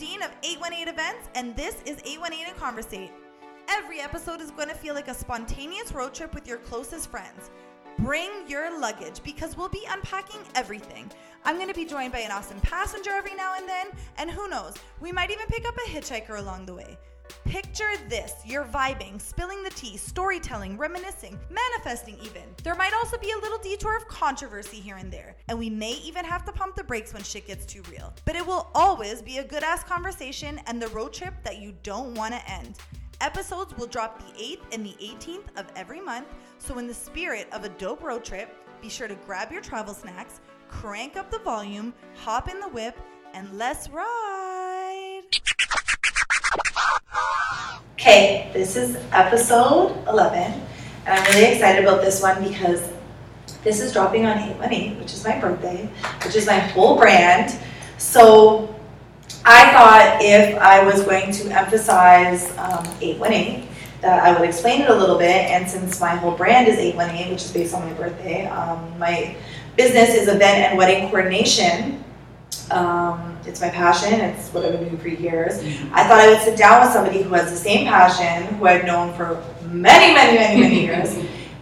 Dean of 818 Events, and this is 818 in Conversate. Every episode is going to feel like a spontaneous road trip with your closest friends. Bring your luggage because we'll be unpacking everything. I'm going to be joined by an awesome passenger every now and then, and who knows, we might even pick up a hitchhiker along the way. Picture this you're vibing, spilling the tea, storytelling, reminiscing, manifesting, even. There might also be a little detour of controversy here and there, and we may even have to pump the brakes when shit gets too real. But it will always be a good ass conversation and the road trip that you don't want to end. Episodes will drop the 8th and the 18th of every month, so in the spirit of a dope road trip, be sure to grab your travel snacks, crank up the volume, hop in the whip, and let's ride. Okay, this is episode 11, and I'm really excited about this one because this is dropping on 818, which is my birthday, which is my whole brand. So I thought if I was going to emphasize um, 818, that I would explain it a little bit. And since my whole brand is 818, which is based on my birthday, um, my business is event and wedding coordination. Um, it's my passion. It's what I've been doing for years. I thought I would sit down with somebody who has the same passion, who I've known for many, many, many, many years,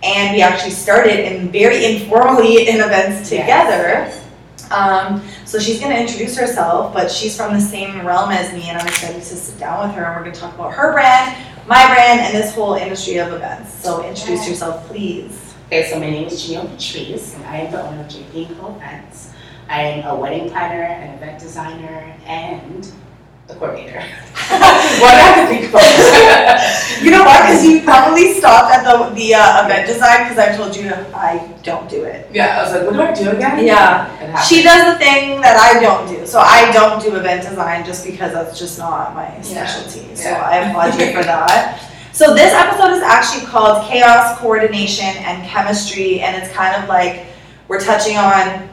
and we actually started in very informally in events together. Um, so she's going to introduce herself, but she's from the same realm as me, and I'm excited to sit down with her and we're going to talk about her brand, my brand, and this whole industry of events. So introduce Yeah. yourself, please. Okay, so my name is Janelle Patrice, and I am the owner of JP Co Events. I am a wedding planner, an event designer, and a coordinator. what I have to think about? You know what? Because you probably stopped at the the uh, event design because I told you I don't do it. yeah, I was like, what do I do again? Yeah. She does the thing that I don't do. So I don't do event design just because that's just not my specialty. So Yeah. I applaud you for that. So this episode is actually called Chaos, Coordination, and Chemistry, and it's kind of like we're touching on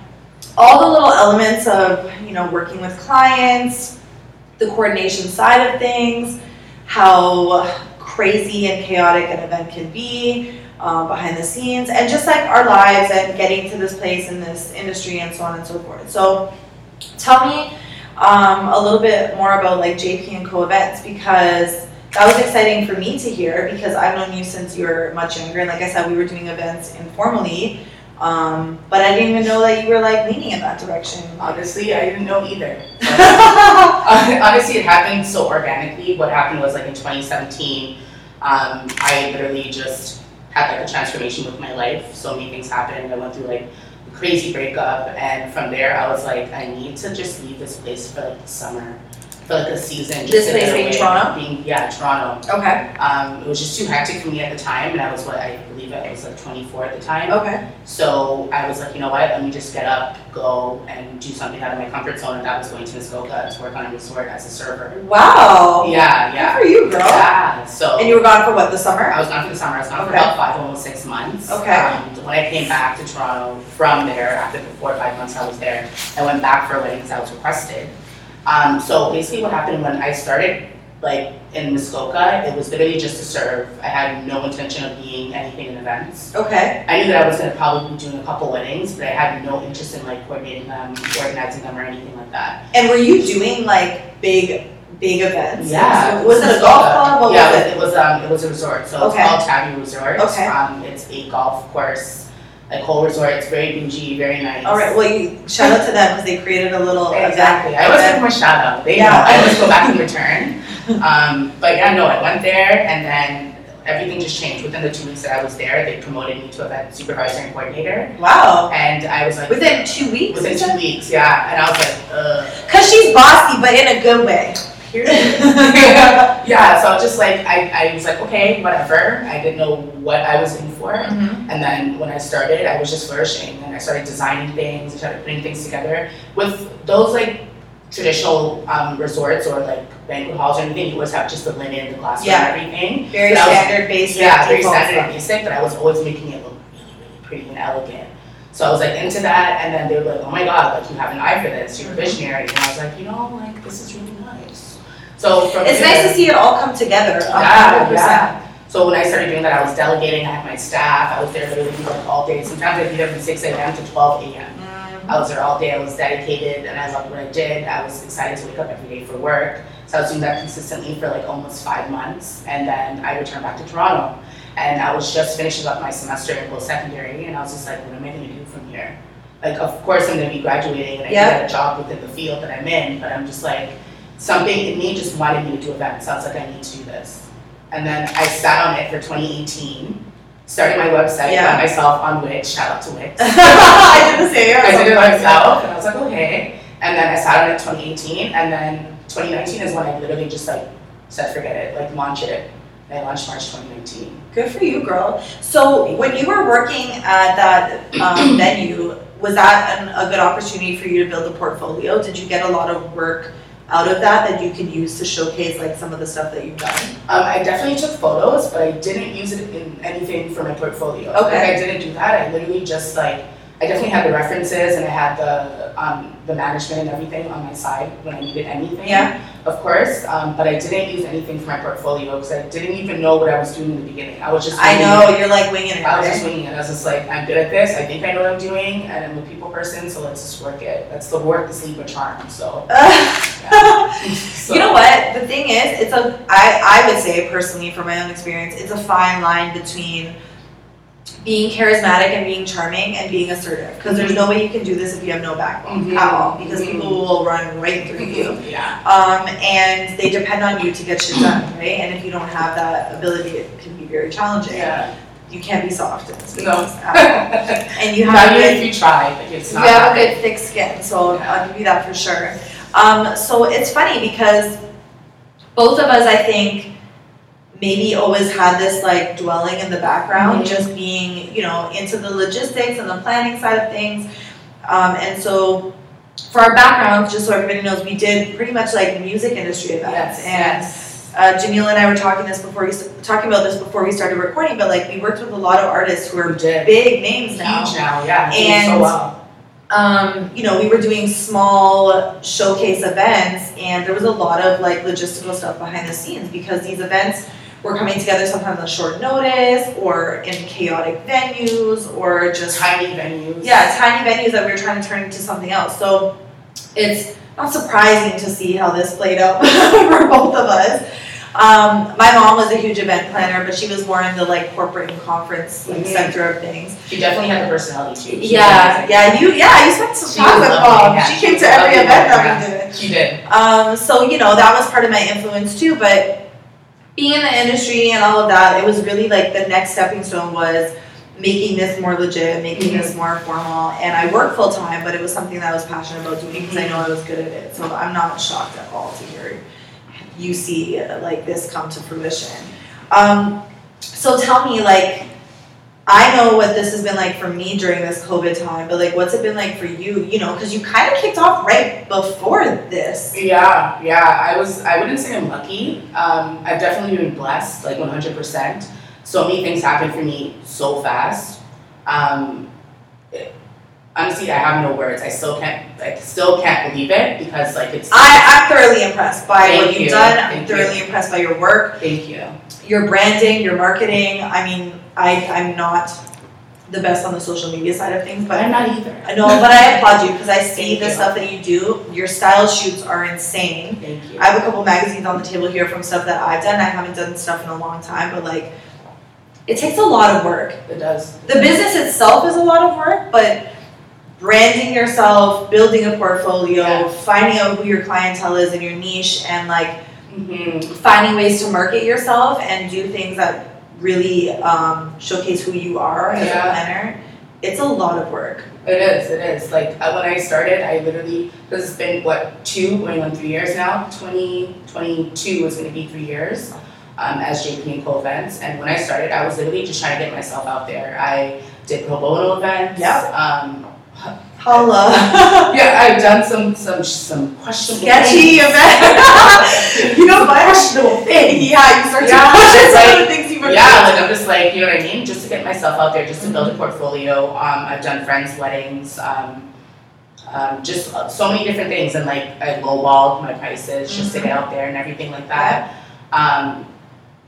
all the little elements of you know working with clients, the coordination side of things, how crazy and chaotic an event can be, um, behind the scenes and just like our lives and getting to this place in this industry and so on and so forth. So tell me um, a little bit more about like JP and Co events because that was exciting for me to hear because I've known you since you were much younger and like I said we were doing events informally um, but I didn't even know that you were like leaning in that direction. Honestly, I didn't know either. Hon- Honestly, it happened so organically. What happened was like in 2017, um, I literally just had like a transformation with my life. So many things happened. I went through like a crazy breakup, and from there, I was like, I need to just leave this place for like the summer, like a season. just This to place being away. Toronto? Being yeah, Toronto. okay. Um, it was just too hectic for me at the time, and I was what I believe I was like 24 at the time. Okay. So I was like, you know what, let me just get up, go and do something out of my comfort zone, and that was going to Muskoka to work on a resort as a server. Wow. Yeah, Good yeah. for you, girl. Yeah, so. And you were gone for what, the summer? I was gone for the summer, I was gone for Okay. about five, almost six months. Okay. Um, when I came back to Toronto from there, after the four or five months I was there, I went back for a wedding because I was requested. Um, so basically what happened when I started, like, in Muskoka, it was literally just to serve. I had no intention of being anything in events. Okay. I knew that I was gonna probably be doing a couple weddings, but I had no interest in like coordinating them, organizing them, or anything like that. And were you doing like big, big events? Yeah. Was it a golf club? What yeah, was it? was um, it was a resort, so Okay. it's called Taboo Resort. Okay. Um, it's a golf course, like whole resort. It's very bougie, very nice. All right. Well, you shout out to them because they created a little Exactly. event. I always give a shout out. They Yeah. know. I always go back and return. Um, but yeah, no, I went there and then everything just changed. Within the two weeks that I was there, they promoted me to event supervisor and coordinator. Wow. And I was like, Within two weeks. within two weeks, yeah. And I was like, uh. Because she's bossy, but in a good way. yeah, so I was just like, I, I was like, okay, whatever. I didn't know what I was in for. Mhm. And then when I started, I was just flourishing and I started designing things, I started putting things together. With those like traditional um, resorts or like banquet halls or anything, you always have just the linen, the glassware, Yeah. and everything. Very But I was- standard, basic. Yeah, very standard and basic, but I was always making it look really, really pretty and elegant. So I was like into that, and then they were like, "Oh my god, like you have an eye for this, you're a visionary." And I was like, you know, like this is really nice. So from It's nice to see it all come together. a hundred percent. yeah. So when I started doing that, I was delegating. I had my staff. I was there literally like all day. Sometimes I'd be there from six a.m. to twelve a.m. Mm-hmm. I was there all day. I was dedicated, and I loved what I did. I was excited to wake up every day for work. So I was doing that consistently for like almost five months, and then I returned back to Toronto, and I was just finishing up my semester in post secondary, and I was just like, what am I going to do from here? Like, of course, I'm going to be graduating, and I Yeah. can get a job within the field that I'm in, but I'm just like, something in me just wanted me to do events. I was like, I need to do this, and then I sat on it for 2018. Started my website Yeah. by myself on Wix. Shout out to Wix. I did the same. I did it myself, and I was like, okay. And then I sat on it 2018, and then 2019 is when I literally just like said, forget it, like launch it. And I launched March 2019. Good for you, girl. So when you were working at that um, venue, was that an, a good opportunity for you to build a portfolio? Did you get a lot of work out of that that you can use to showcase like some of the stuff that you've done? Um, I definitely took photos, but I didn't use it in anything for my portfolio. Like, Okay. I didn't do that. I literally just like I definitely had the references and I had the um, the management and everything on my side when I needed anything. Yeah. Of course, um, but I didn't use anything for my portfolio because I didn't even know what I was doing in the beginning. I was just I know you're like winging it. I was right? just winging it. I was just like, I'm good at this. I think I know what I'm doing, and I'm a people person, so let's just work it. That's the work, the sleep, a charm. So, so you know what? The thing is, it's a. I I would say personally, from my own experience, it's a fine line between being charismatic and being charming and being assertive. Because there's no way you can do this if you have no backbone Mhm. at all. Because Mhm. people will run right through you. Yeah. Um, and they depend on you to get shit done, right? And if you don't have that ability, it can be very challenging. Yeah. You can't be soft in this No. business at all. And you have to even if you try, like it's you not. have a good thick skin, so I'll give you that for sure. Um, so it's funny because both of us, I think, maybe always had this like dwelling in the background, Mhm. just being, you know, into the logistics and the planning side of things. Um, and so for our backgrounds, just so everybody knows, we did pretty much like music industry events. Yes. And yes. uh, Jamila and I were talking this before we talking about this before we started recording, but like we worked with a lot of artists who are big names now Huge now, yeah. And- so well. um, you know, we were doing small showcase events, and there was a lot of like logistical stuff behind the scenes because these events were coming together sometimes on short notice or in chaotic venues or just Tiny venues. yeah, tiny venues that we're trying to turn into something else. So it's not surprising to see how this played out for both of us. Um, my mom was a huge event planner, but she was more in the like corporate and conference like Mhm. sector of things. She definitely had the personality too. She Yeah, yeah, you, yeah, you spent some She time with mom. yeah, She she came to every event that we did. She did. Um, so you know that was part of my influence too. But being in the industry and all of that, it was really like the next stepping stone was making this more legit, making Mm-hmm. this more formal. And I work full time, but it was something that I was passionate about doing because I know I was good at it. So I'm not shocked at all to hear you see like this come to fruition. Um, so tell me, like, I know what this has been like for me during this COVID time, but like, what's it been like for you? You know, because you kind of kicked off right before this. Yeah, yeah. I was. I wouldn't say I'm lucky. Um, I've definitely been blessed, like 100. percent So many things happened for me so fast. Um, it- honestly, I have no words. I still can't. I still can't believe it because like it's. I, I'm thoroughly impressed by Thank what you've you. done. I'm Thank you. thoroughly impressed by your work, Thank you. your branding, your marketing. I mean, I, I'm not the best on the social media side of things, But I'm not either. I know, but I applaud you because I see Thank the you. stuff that you do. Your style shoots are insane. Thank you. I have a couple magazines on the table here from stuff that I've done. I haven't done stuff in a long time, but like, it takes a lot of work. It does. The business itself is a lot of work, but branding yourself, building a portfolio, Yeah. finding out who your clientele is and your niche, and like hmm finding ways to market yourself and do things that really um, showcase who you are as Yeah. a planner. It's a lot of work. It is. It is. Like uh, when I started, I literally because it's been what two going on three years now. Twenty twenty two is going to be three years um, as JP and Co events. And when I started, I was literally just trying to get myself out there. I did pro bono events. Yep. Um, Holla. yeah, I've done some some some questionable Sketchy things. event. you know questionable things. Yeah, you start to Yeah, question some like- things been Yeah, like I'm just like, you know what I mean? Just to get myself out there, just to build a portfolio. Um, I've done friends' weddings, um, um, just uh, so many different things, and like I lowballed my prices just to get out there and everything like that. Um,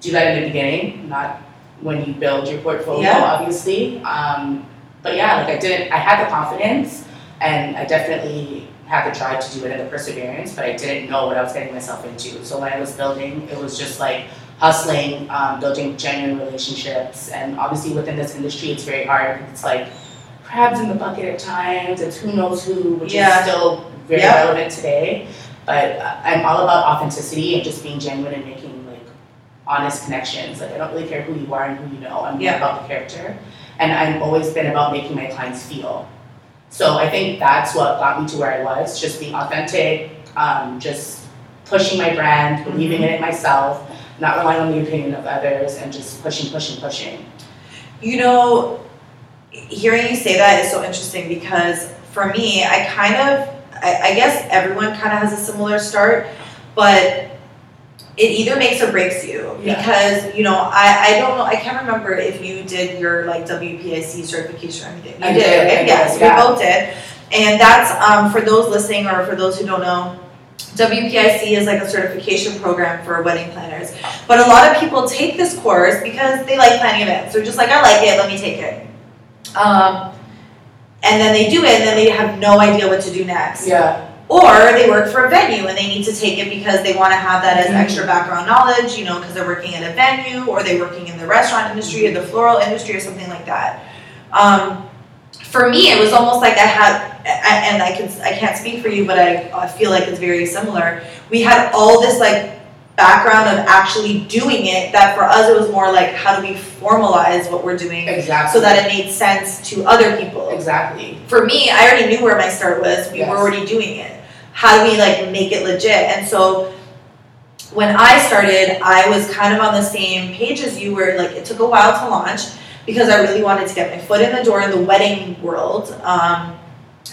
do that in the beginning, not when you build your portfolio, Yeah. obviously. Um, but yeah, like I didn't, I had the confidence, And I definitely had the drive to do it and the perseverance, but I didn't know what I was getting myself into. So when I was building, it was just like hustling, um, building genuine relationships, and obviously within this industry, it's very hard. It's like crabs in the bucket at times. It's who knows who, which Yeah. is still very relevant today. But I'm all about authenticity and just being genuine and making like honest connections. Like I don't really care who you are and who you know. I'm more Yeah. about the character, and I've always been about making my clients feel. So I think that's what got me to where I was, just being authentic, um, just pushing my brand, believing in it myself, not relying on the opinion of others, and just pushing, pushing, pushing. You know, hearing you say that is so interesting because for me, I kind of, I, I guess everyone kind of has a similar start, but it either makes or breaks you Yeah. because you know I, I don't know I can't remember if you did your like WPIC certification or anything. You I did, did, I right? did, yes, yeah. we both did, and that's um, for those listening or for those who don't know. WPIC is like a certification program for wedding planners. But a lot of people take this course because they like planning events. They're just like, I like it, let me take it. Um, and then they do it, and then they have no idea what to do next. Yeah, Or they work for a venue and they need to take it because they want to have that as Mhm. extra background knowledge, you know, because they're working at a venue or they're working in the restaurant industry or the floral industry or something like that. Um, for me, it was almost like I had, and I can I can't speak for you, but I, I feel like it's very similar. We had all this like background of actually doing it. That for us, it was more like how do we formalize what we're doing exactly. so that it made sense to other people exactly. for me, I already knew where my start was. We Yes. were already doing it. How do we like make it legit? And so when I started, I was kind of on the same page as you were. Like it took a while to launch because I really wanted to get my foot in the door in the wedding world um,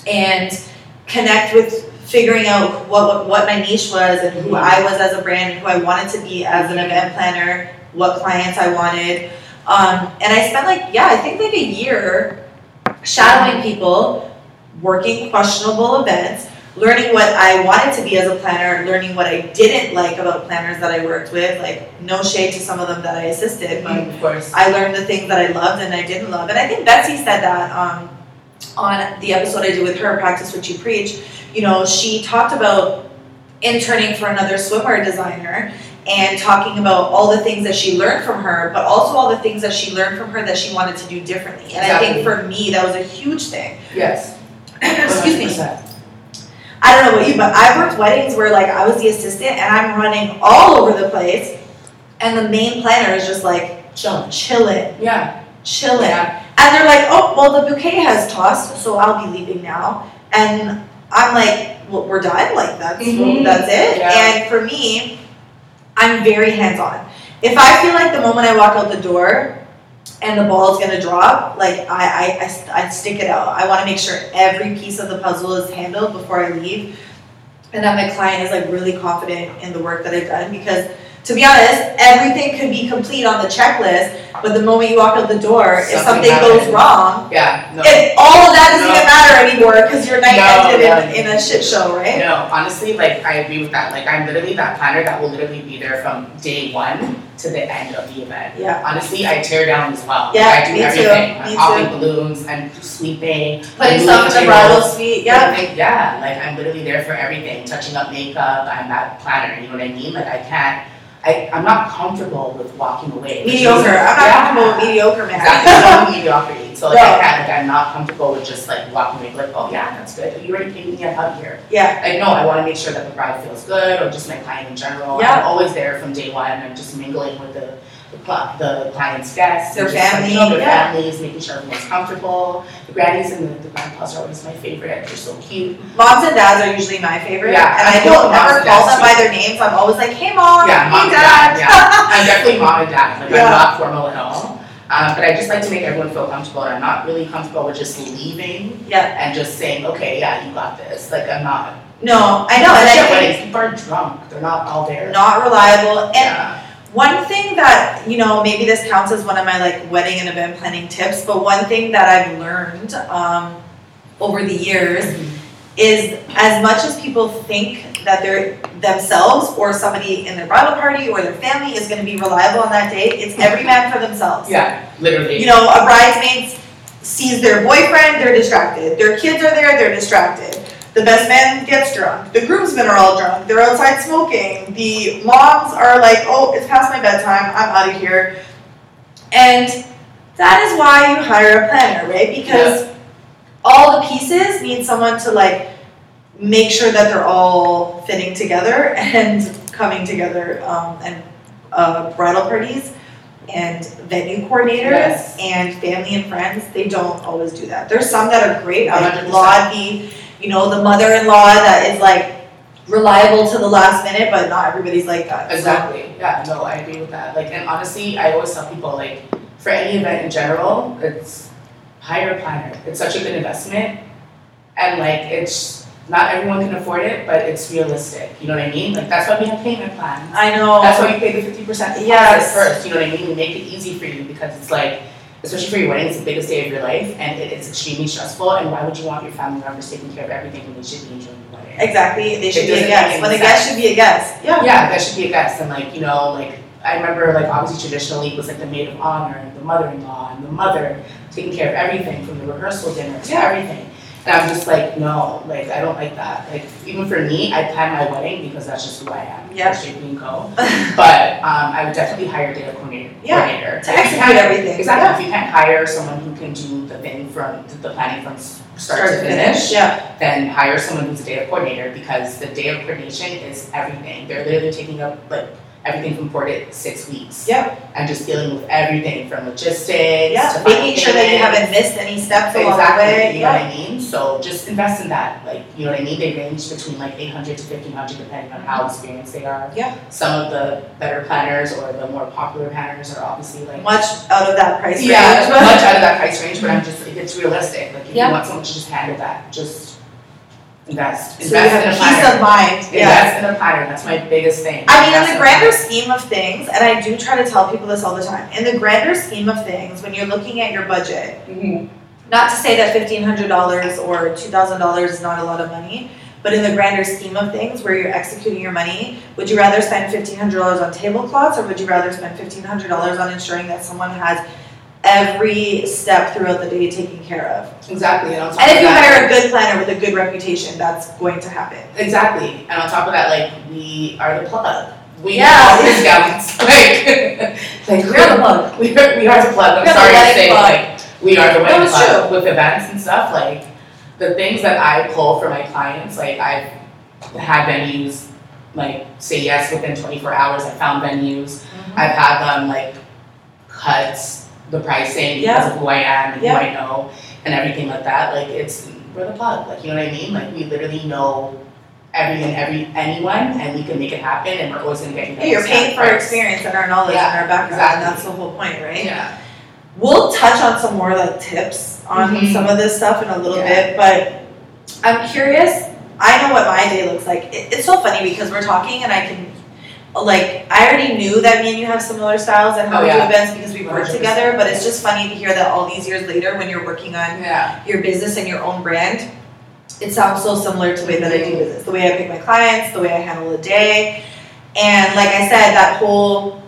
and connect with figuring out what, what what my niche was and who I was as a brand and who I wanted to be as an event planner, what clients I wanted. Um, and I spent like yeah, I think like a year shadowing people, working questionable events, learning what I wanted to be as a planner, learning what I didn't like about planners that I worked with, like no shade to some of them that I assisted, but of course. I learned the things that I loved and I didn't love. And I think Betsy said that um, on the episode I did with her, Practice What You Preach. You know, she talked about interning for another swimwear designer and talking about all the things that she learned from her, but also all the things that she learned from her that she wanted to do differently. And I think for me, that was a huge thing. yes. Excuse me. 100%. I don't know about you, but I've worked weddings where like I was the assistant and I'm running all over the place, and the main planner is just like Chilling. chilling, Yeah. chilling. Yeah. And they're like, oh, well, the bouquet has tossed, so I'll be leaving now. And I'm like, well, we're done. Like that's Mhm. that's it. Yeah. And for me, I'm very hands on. If I feel like the moment I walk out the door and the ball is gonna drop, like I I, I, I stick it out. I want to make sure every piece of the puzzle is handled before I leave, and that my client is like really confident in the work that I've done because. To be honest, everything could be complete on the checklist, but the moment you walk out the door, if Something something goes wrong, Yeah. No. all of that doesn't No. even matter anymore because your night No, ended no. in, in a shit show, right? No, honestly, like I agree with that. Like I'm literally that planner that will literally be there from day one to the end of the event. Yeah. Honestly, I tear down as well. Yeah, like, I do me too, everything. me I'm popping balloons, I'm sweeping, Putting stuff in the bridal suite, yeah. Everything, yeah, like I'm literally there for everything. Touching up makeup, I'm that planner. You know what I mean? Like I can't. I, I'm not comfortable with walking away. Mediocre. I'm not comfortable with mediocre, man. Exactly, mediocrity. So like No. I like I'm not comfortable with just like walking away like, oh yeah, that's good. You already paid me a hug here. Yeah. Like no, I want to make sure that the bride feels good, or just my client in general. Yeah. I'm always there from day one. I'm just mingling with the the, the client's guests, Their and just, like, family, their yeah. families, making sure everyone's comfortable. The grannies and the, the grandpas are always my favorite. They're so cute. Moms and dads are usually my favorite. Yeah, And I don't ever call them by their names. I'm always like, hey mom, Yeah, hey mom and dad. dad, yeah. I'm definitely mom and dad. Like Yeah. I'm not formal at all. Um, but I just like to make everyone feel comfortable. And I'm not really comfortable with just leaving Yeah. and just saying, okay, yeah, you got this. Like I'm not. No, I know. And I think people are drunk. They're not all there. not reliable. And yeah. One thing that, you know, maybe this counts as one of my like wedding and event planning tips, but one thing that I've learned um, over the years is as much as people think that they're themselves or somebody in their bridal party or their family is going to be reliable on that day, it's every man for themselves. Yeah, literally. You know, a bridesmaid sees their boyfriend, they're distracted. Their kids are there, they're distracted. The best man gets drunk. The groomsmen are all drunk. They're outside smoking. The moms are like, oh, it's past my bedtime. I'm out of here. And that is why you hire a planner, right? Because all the pieces need someone to like make sure that they're all fitting together and coming together. Um, and uh, bridal parties and venue coordinators Yes. and family and friends, they don't always do that. There's some that are great, like hundred laud the, you know, the mother-in-law that is like reliable to the last minute, but not everybody's like that. So- Exactly. Yeah, no, I agree with that. Like, and honestly, I always tell people like, for any event in general, it's hire a planner. It's such a good investment, and like, it's not everyone can afford it, but it's realistic. You know what I mean? Like, that's why we have payment plans. I know. That's why you pay the fifty percent deposit Yes. first. You know what I mean? We make it easy for you because it's like, especially for your wedding, it's the biggest day of your life, and it is extremely stressful. And why would you want your family members taking care of everything when they should be enjoying your wedding? Exactly, they should It be a guest, when a guest should be a guest, yeah. Yeah, that should be a guest, and like, you know, like, I remember like obviously traditionally it was like the maid of honor, and the mother-in-law, and the mother taking care of everything from the rehearsal dinner to Yeah. everything. And I'm just like, no, like, I don't like that. Like, even for me, I plan my wedding because that's just who I am. Yeah. Straight being co. But, um, I would definitely hire a day-of coordinator, Yeah, coordinator. to execute everything, Exactly, if you can't hire someone who can do the thing from, the planning from s- start to finish, Yeah, then hire someone who's a day-of coordinator because the day-of coordination is everything. They're literally taking up like everything from four to six weeks. Yep. And just dealing with everything from logistics yeah, to final making sure that you haven't missed any steps along the Exactly, way, you know what. I mean? So just invest in that, like, you know what I mean? They range between like eight hundred to fifteen hundred depending on how experienced they are. Yeah. Some of the better planners or the more popular planners are obviously like Much out of that price range. yeah, much out of that price range, but I'm just, like, it's realistic, like, if you want someone to just handle that, just invest, So you invest have in a peace planner. of mind, yeah. Invest in a planner, that's my biggest thing. I mean, in the grander scheme of things, and I do try to tell people this all the time, in the grander scheme of things, when you're looking at your budget, Mhm. not to say that fifteen hundred dollars or two thousand dollars is not a lot of money, but in the grander scheme of things, where you're executing your money, would you rather spend fifteen hundred dollars on tablecloths, or would you rather spend fifteen hundred dollars on ensuring that someone has every step throughout the day taken care of? Exactly, and on top And if you that- hire a good planner with a good reputation, that's going to happen. Exactly, and on top of that, like, we are the plug. We Yeah. have all the like, like, We're the plug. We are, we are the plug, I'm We're sorry to say, plug. like, we are the wedding plug with events and stuff, like, the things that I pull for my clients, like, I've had venues, like, say yes within twenty-four hours, I found venues, Mm-hmm. I've had them, like, cut the pricing because of who I am and who I know, and everything like that, like, it's, we're the plug, like, you know what I mean, like, we literally know every and every, anyone, and we can make it happen, and we're always gonna get you. Yeah, you're paying for our experience and our knowledge Yeah, and our background, exactly. and that's the whole point, right? Yeah. We'll touch on some more like tips on Mhm. some of this stuff in a little Yeah. bit, but I'm curious. I know what my day looks like. It, it's so funny because we're talking and I can, like, I already knew that me and you have similar styles and how Oh, we do events because we work 100%. together. But it's just funny to hear that all these years later, when you're working on Yeah. your business and your own brand, it sounds so similar to the way that I do business, the way I pick my clients, the way I handle the day. And like I said, that whole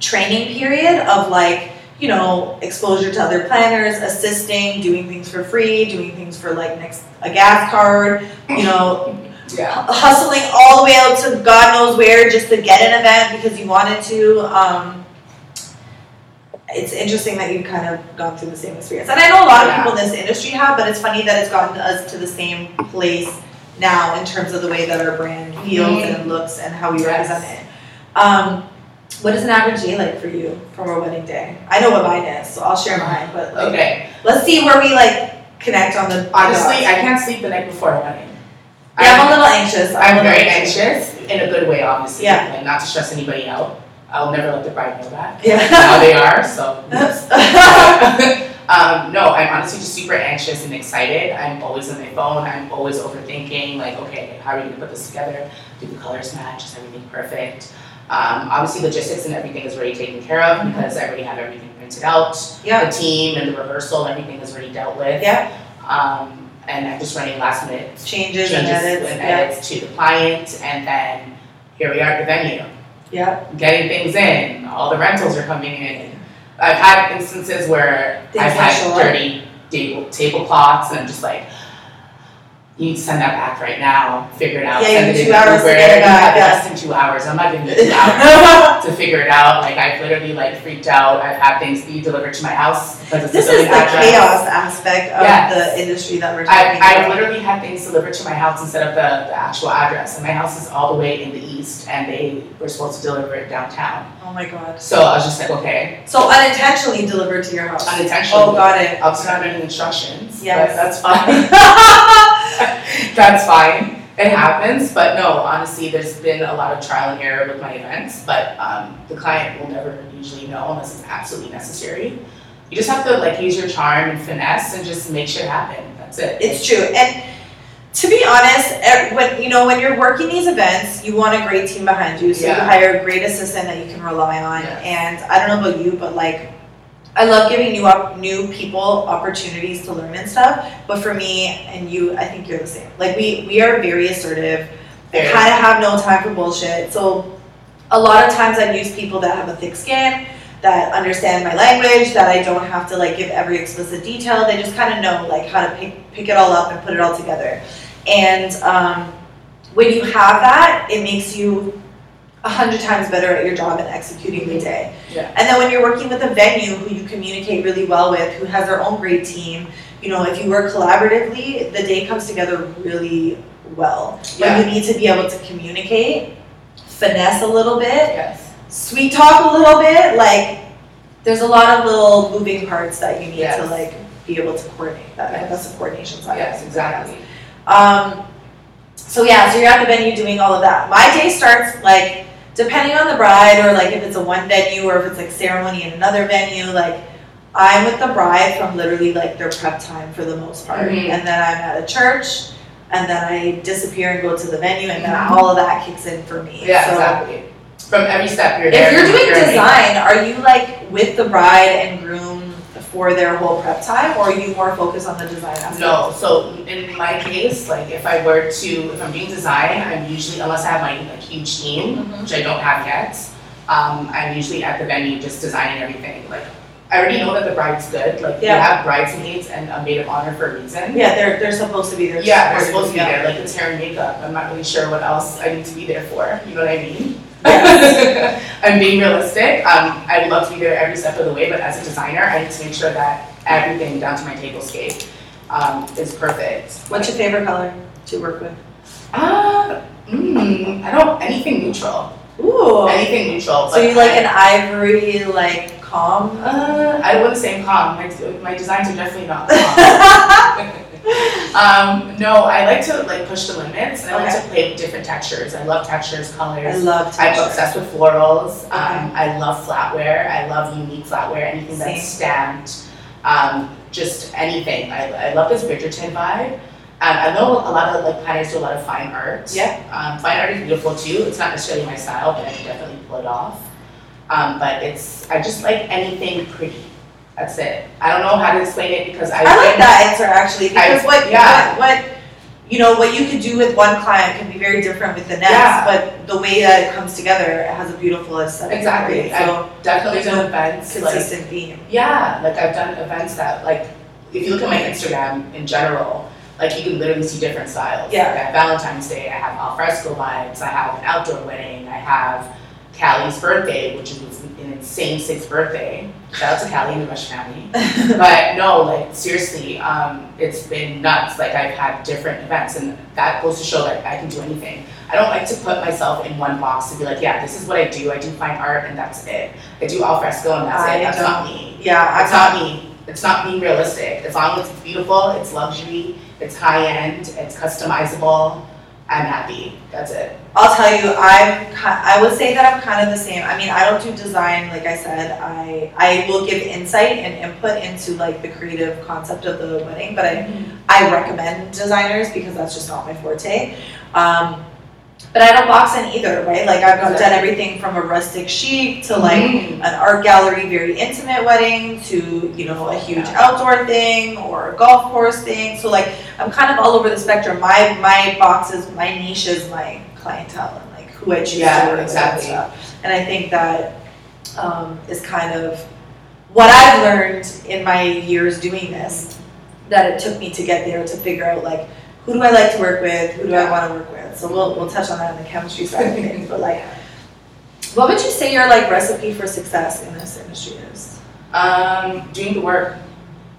training period of like, you know, exposure to other planners, assisting, doing things for free, doing things for like next a gas card, you know, Yeah. hustling all the way out to God knows where just to get an event because you wanted to. Um, it's interesting that you've kind of gone through the same experience. And I know a lot of people in this industry have, but it's funny that it's gotten us to the same place now in terms of the way that our brand feels Mhm. and looks and how we Yes. represent it. Um, what is an average day like for you from a wedding day? I know what mine is, so I'll share mine, but like, Okay. let's see where we like connect on the. Honestly, I can't sleep the night before a wedding. yeah, I'm a little anxious. I'm little very anxious in a good way, obviously. Yeah. Like not to stress anybody out. I'll never let the bride know that. Yeah. How they are, so. um, no, I'm honestly just super anxious and excited. I'm always on my phone. I'm always overthinking. Like, okay, how are we gonna put this together? Do the colors match? Is everything perfect? Um, obviously, logistics and everything is already taken care of Mhm. because I already have everything printed out. Yeah. The team and the rehearsal, everything is already dealt with. Yeah. Um, and I'm just running last minute Changes changes and edits. and yeah. edits to the client, and then here we are at the venue, Yeah. getting things in, all the rentals are coming in. I've had instances where Things I've had dirty table tablecloths, and I'm just like, you need to send that back right now, figure it out, Yeah, send it in hours Uber. get it You back, have yeah. less than two hours. I'm not giving you two hours to figure it out. Like I've literally like freaked out. I've had things be delivered to my house because it's This is the address. chaos aspect of Yes. the industry that we're I, talking I about. literally had things delivered to my house instead of the, the actual address, and my house is all the way in the east, and they were supposed to deliver it downtown. Oh my god. So I was just like, okay, So unintentionally delivered to your house. unintentionally. Oh, got it. Reading instructions, Yes. but that's fine. that's fine. It happens, but no, honestly, there's been a lot of trial and error with my events, but um, the client will never usually know unless it's absolutely necessary. You just have to like use your charm and finesse and just make shit happen. That's it. It's true, and to be honest, when you know when you're working these events, you want a great team behind you. So you hire a great assistant that you can rely on. Yes. And I don't know about you, but like, I love giving new op- new people opportunities to learn and stuff. But for me and you, I think you're the same. Like we we are very assertive. I kind of have no time for bullshit. So a lot of times I use people that have a thick skin, that understand my language, that I don't have to like give every explicit detail. They just kind of know like how to pick pick it all up and put it all together. And um, when you have that, it makes you a hundred times better at your job and executing the day. Yeah. And then when you're working with a venue who you communicate really well with, who has their own great team, you know, if you work collaboratively, the day comes together really well. Yeah. But you need to be able to communicate, finesse a little bit, Yes. sweet talk a little bit. Like, there's a lot of little moving parts that you need to like be able to coordinate. That Yes. that's the coordination side. Yes, exactly. Um, so yeah, so you're at the venue doing all of that. My day starts like depending on the bride or like if it's a one venue or if it's like ceremony in another venue, like I'm with the bride from literally like their prep time for the most part. Mhm. And then I'm at a church and then I disappear and go to the venue and then Mhm. all of that kicks in for me. Yeah, so exactly. From every step you're there. if you're doing design, are you like with the bride and groom for their whole prep time or are you more focused on the design aspect? No, so in my case, like if I were to, if I'm doing design, I'm usually, unless I have my like huge team, Mhm. which I don't have yet, um, I'm usually at the venue just designing everything. Like I already know that the bride's good. Like we Yeah. have bridesmaids and a maid of honor for a reason. Yeah, they're they're supposed to be there. Yeah, they're supposed to be there. Like it's hair and makeup. I'm not really sure what else I need to be there for. You know what I mean? Yes. I'm being realistic. Um, I would love to be there every step of the way, but as a designer, I need to make sure that everything down to my tablescape um, is perfect. What's your favorite color to work with? Uh, mm, I don't anything neutral. Ooh. Anything neutral. So you like an ivory, like calm? Uh, I wouldn't say calm. My, my designs are definitely not calm. um, no, I like to like push the limits and I like to play with different textures. I love textures, colors. I love I'm obsessed with florals. Um, I love flatware. I love unique flatware. Anything that's stamped. Um, just anything. I, I love this Bridgerton vibe. Um, I know a lot of like planners do a lot of fine art. Yeah. Um, fine art is beautiful too. It's not necessarily my style, but I can definitely pull it off. Um, but it's I just like anything pretty. That's it. I don't know how to explain it because I. I like that answer actually because I- what, yeah. what what you know what you could do with one client can be very different with the next, Yeah. but the way that it comes together it has a beautiful aesthetic. Exactly. So Definitely done events like consistent theme. Yeah, like I've done events that like if you look at my Instagram in general, like you can literally see different styles. Yeah. Like have Valentine's Day, I have alfresco vibes, I have an outdoor wedding, I have Callie's birthday, which was an insane sixth birthday. Shout out to Callie and the Rush family. but no, like seriously, um, it's been nuts. Like I've had different events, and that goes to show that I can do anything. I don't like to put myself in one box to be like, yeah, this is what I do. I do fine art, and that's it. I do alfresco, and that's I it. That's don't- me. Yeah, That's not me. It's not being realistic. As long as it's beautiful, it's luxury, it's high end, it's customizable. I'm happy. That's it. I'll tell you, I'm I would say that I'm kind of the same. I mean, I don't do design, like I said. I I will give insight and input into like the creative concept of the wedding, but I I recommend designers because that's just not my forte. Um, but I don't box in either, right? Like I've done everything from a rustic chic to like Mhm. an art gallery, very intimate wedding to you know a huge Yeah. outdoor thing or a golf course thing. So like I'm kind of all over the spectrum. My my boxes, my niche is my clientele and like who I choose Yeah, to work with and exactly. stuff. And I think that um, is kind of what I've learned in my years doing this. that it took me to get there to figure out like who do I like to work with, who do I want to work with. So we'll we'll touch on that in the chemistry side of things. But like, what would you say your like recipe for success in this industry is? Um, doing the work.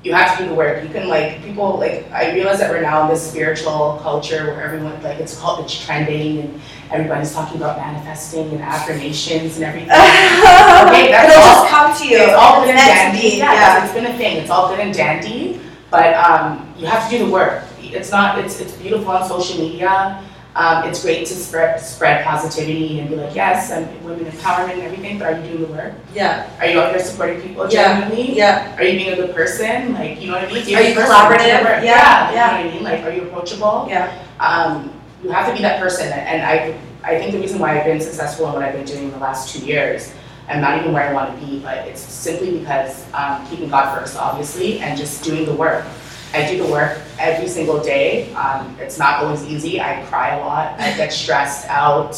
You have to do the work. You can like people like I realize that we're now in this spiritual culture where everyone like it's called it's trending and everybody's talking about manifesting and affirmations and everything. okay, that's It'll all, just come to you. It's all good and dandy. Yeah, yeah. It's been a thing. It's all good and dandy, but um, you have to do the work. It's not. It's it's beautiful on social media. Um, it's great to spread spread positivity and be like, yes, I'm women empowerment and everything. But are you doing the work? Yeah, Are you out there supporting people Yeah. genuinely? yeah, Are you being a good person? Like, you know what I mean? Do Are you have a person? collaborative? Whatever. Yeah, You know what I mean? Like, are you approachable? yeah. um, you have to be that person. And I, I think the reason why I've been successful in what I've been doing in the last two years, I'm not even where I want to be, but it's simply because um, keeping God first, obviously, and just doing the work. I do the work every single day. Um, it's not always easy. I cry a lot. I get stressed out.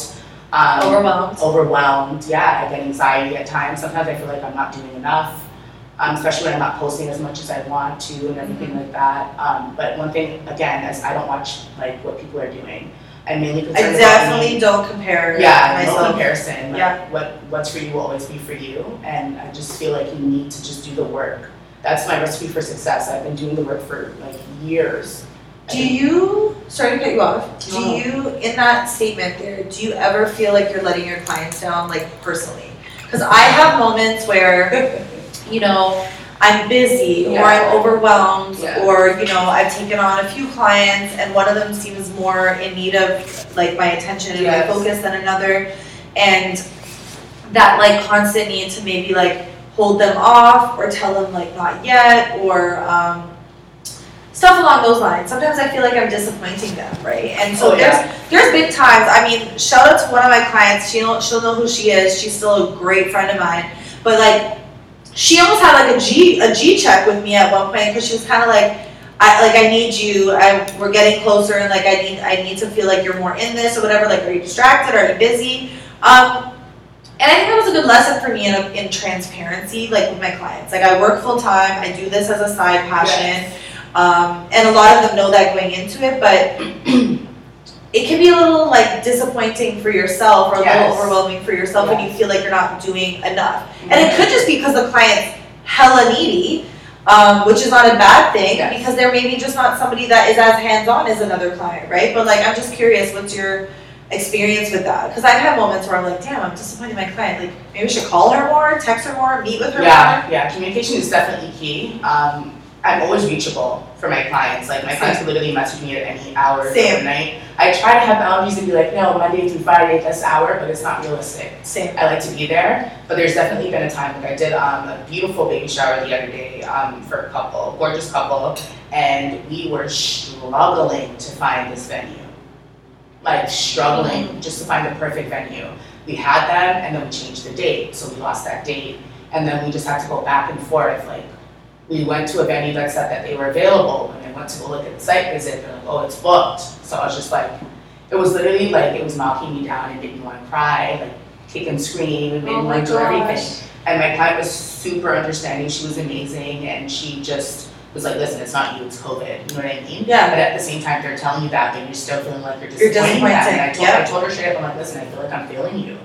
Um, Overwhelmed. overwhelmed. Yeah, I get anxiety at times. Sometimes I feel like I'm not doing enough, um, especially when I'm not posting as much as I want to and everything like that. Um, but one thing, again, is I don't watch like what people are doing. I'm mainly concerned I definitely don't compare Yeah, no myself. comparison. Like, Yeah. What what's for you will always be for you, and I just feel like you need to just do the work. That's my recipe for success. I've been doing the work for like years. Do you, sorry to cut you off, do No. you, in that statement there, do you ever feel like you're letting your clients down, like personally? Because I have moments where, you know, I'm busy or I'm overwhelmed Yeah. or, you know, I've taken on a few clients and one of them seems more in need of like my attention and my focus than another. And that like constant need to maybe like hold them off or tell them like not yet or um, stuff along those lines. Sometimes I feel like I'm disappointing them, right? And so Oh, there's yeah. there's big times. I mean, shout out to one of my clients. She'll she'll know who she is. She's still a great friend of mine. But like, she almost had like a G a G check with me at one point because she was kind of like. I, like I need you. I we're getting closer, and like I need I need to feel like you're more in this or whatever. Like, are you distracted? Are you busy? Um, and I think that was a good lesson for me in, in transparency, like with my clients. Like I work full time. I do this as a side passion. Um, and a lot of them know that going into it, but it can be a little like disappointing for yourself or a Yes. little overwhelming for yourself when you feel like you're not doing enough. And it could just be because the client's hella needy, um, which is not a bad thing Yes. because they're maybe just not somebody that is as hands on as another client, right? But like, I'm just curious, what's your experience with that? Because I've had moments where I'm like, damn, I'm disappointed in my client. Like, maybe I should call her more, text her more, meet with her more. Yeah, yeah, communication is definitely key. Um, I'm always reachable for my clients. Like my clients literally message me at any hour of the night. I try to have boundaries and be like, no, Monday through Friday at this hour, but it's not realistic. Same. I like to be there, but there's definitely been a time like I did um, a beautiful baby shower the other day um, for a couple, gorgeous couple, and we were struggling to find this venue. Like struggling just to find the perfect venue. We had them and then we changed the date, so we lost that date. And then we just had to go back and forth. Like we went to a venue that said that they were available. When I went to go look at the site visit, they're like, oh, it's booked. So I was just like, it was literally like it was knocking me down and made me want to cry, like kick and scream and made oh me want to do everything. And my client was super understanding. She was amazing, and she just was like, "Listen, it's not you, it's COVID." You know what I mean? Yeah. But at the same time, they're telling you that, but you're still feeling like you're You're disappointing. And I told, yeah. I told her straight up, I'm like, "Listen, I feel like I'm failing you,"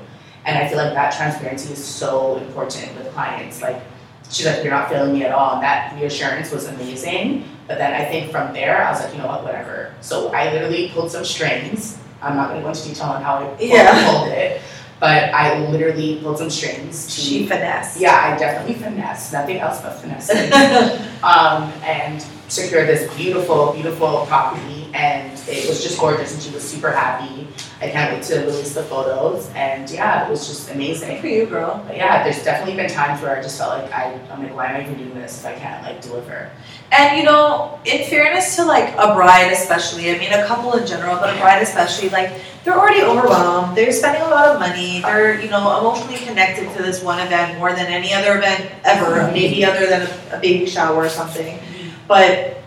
and I feel like that transparency is so important with clients. Like, she's like, "You're not failing me at all," and that reassurance was amazing. But then I think from there, I was like, you know what, whatever. So I literally pulled some strings. I'm not going to go into detail on how I pulled, Yeah. pulled it, but I literally pulled some strings to She finesse. yeah, I definitely finesse, nothing else but finesse. um, and secured this beautiful, beautiful property, and it was just gorgeous, and she was super happy. I can't wait to release the photos, and yeah, it was just Good amazing. for you, girl. But yeah, there's definitely been times where I just felt like I, I'm like, why am I even doing this if I can't like deliver? And you know, in fairness to like a bride especially, I mean a couple in general, but a bride especially, like they're already overwhelmed. They're spending a lot of money. They're, you know, emotionally connected to this one event more than any other event ever, maybe other than a, a baby shower or something. But,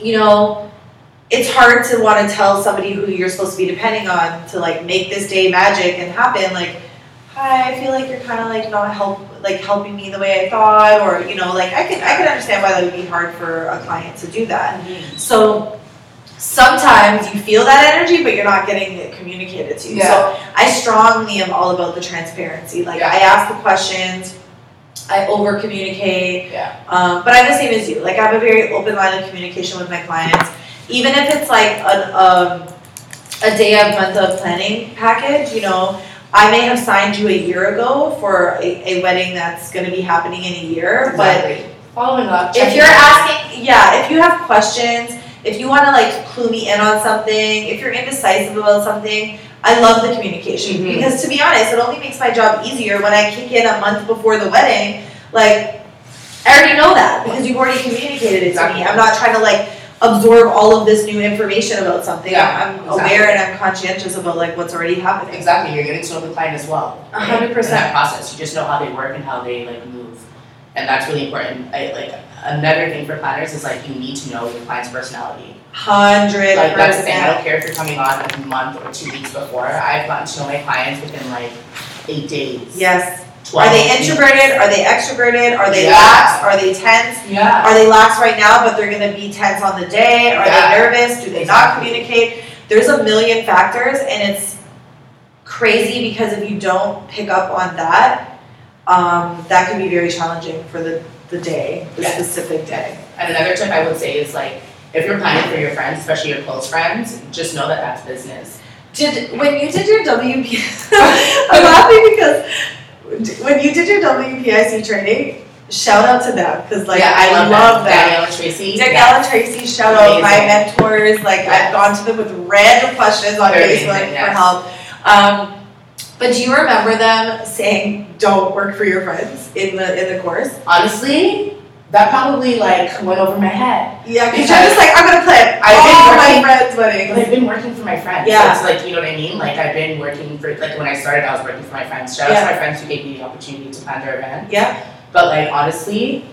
you know, it's hard to want to tell somebody who you're supposed to be depending on to like make this day magic and happen, like hi, I feel like you're kind of like not help, like helping me the way I thought, or, you know, like I could, I could understand why that would be hard for a client to do that. So sometimes you feel that energy, but you're not getting it communicated to you. yeah. So I strongly am all about the transparency. Like Yeah. I ask the questions, I over communicate. Yeah. Um, but I'm the same as you. Like I have a very open line of communication with my clients, even if it's like an um, a day of month of planning package. You know, I may have signed you a year ago for a, a wedding that's going to be happening in a year, but Exactly. Following up. if you're in. asking, yeah, if you have questions, if you want to like clue me in on something, if you're indecisive about something, I love the communication Mhm. because to be honest, it only makes my job easier when I kick in a month before the wedding. Like, I already know that because you've already communicated it to me. I'm not trying to like absorb all of this new information about something. Yeah, I'm exactly. aware and I'm conscientious about like what's already happening. Exactly, you're getting to know the client as well. A hundred percent. that process, you just know how they work and how they like move, and that's really important. I like another thing for planners is like you need to know your client's personality. Hundred Like that's the thing. I don't care if you're coming on a month or two weeks before. I've gotten to know my clients within like eight days. Yes. Are they introverted? Are they extroverted? Are they Yeah. lax? Are they tense? Yeah. Are they lax right now, but they're gonna be tense on the day? Are Yeah. they nervous? Do they not communicate? There's a million factors, and it's crazy because if you don't pick up on that, um, that can be very challenging for the, the day, the Yes. specific day. And another tip I would say is like if you're planning for your friends, especially your close friends, just know that that's business. Did when you did your WP? I'm laughing because when you did your WPIC training, shout out to them because like yeah, I, love, them. Danielle and Tracy. Danielle yeah. and Tracy, shout out my mentors. Like I've gone to them with random questions on They're Facebook amazing, for help. Um, but do you remember them saying, "Don't work for your friends" in the in the course? Honestly, that probably like went over my head. Yeah, because you're just like, I'm gonna plan I've been all my working- friends' But weddings. I've been working for my friends. Yeah. So it's like, you know what I mean? Like I've been working for, like when I started, I was working for my friends. Shout out Yeah. to my friends who gave me the opportunity to plan their event. Yeah, But like honestly,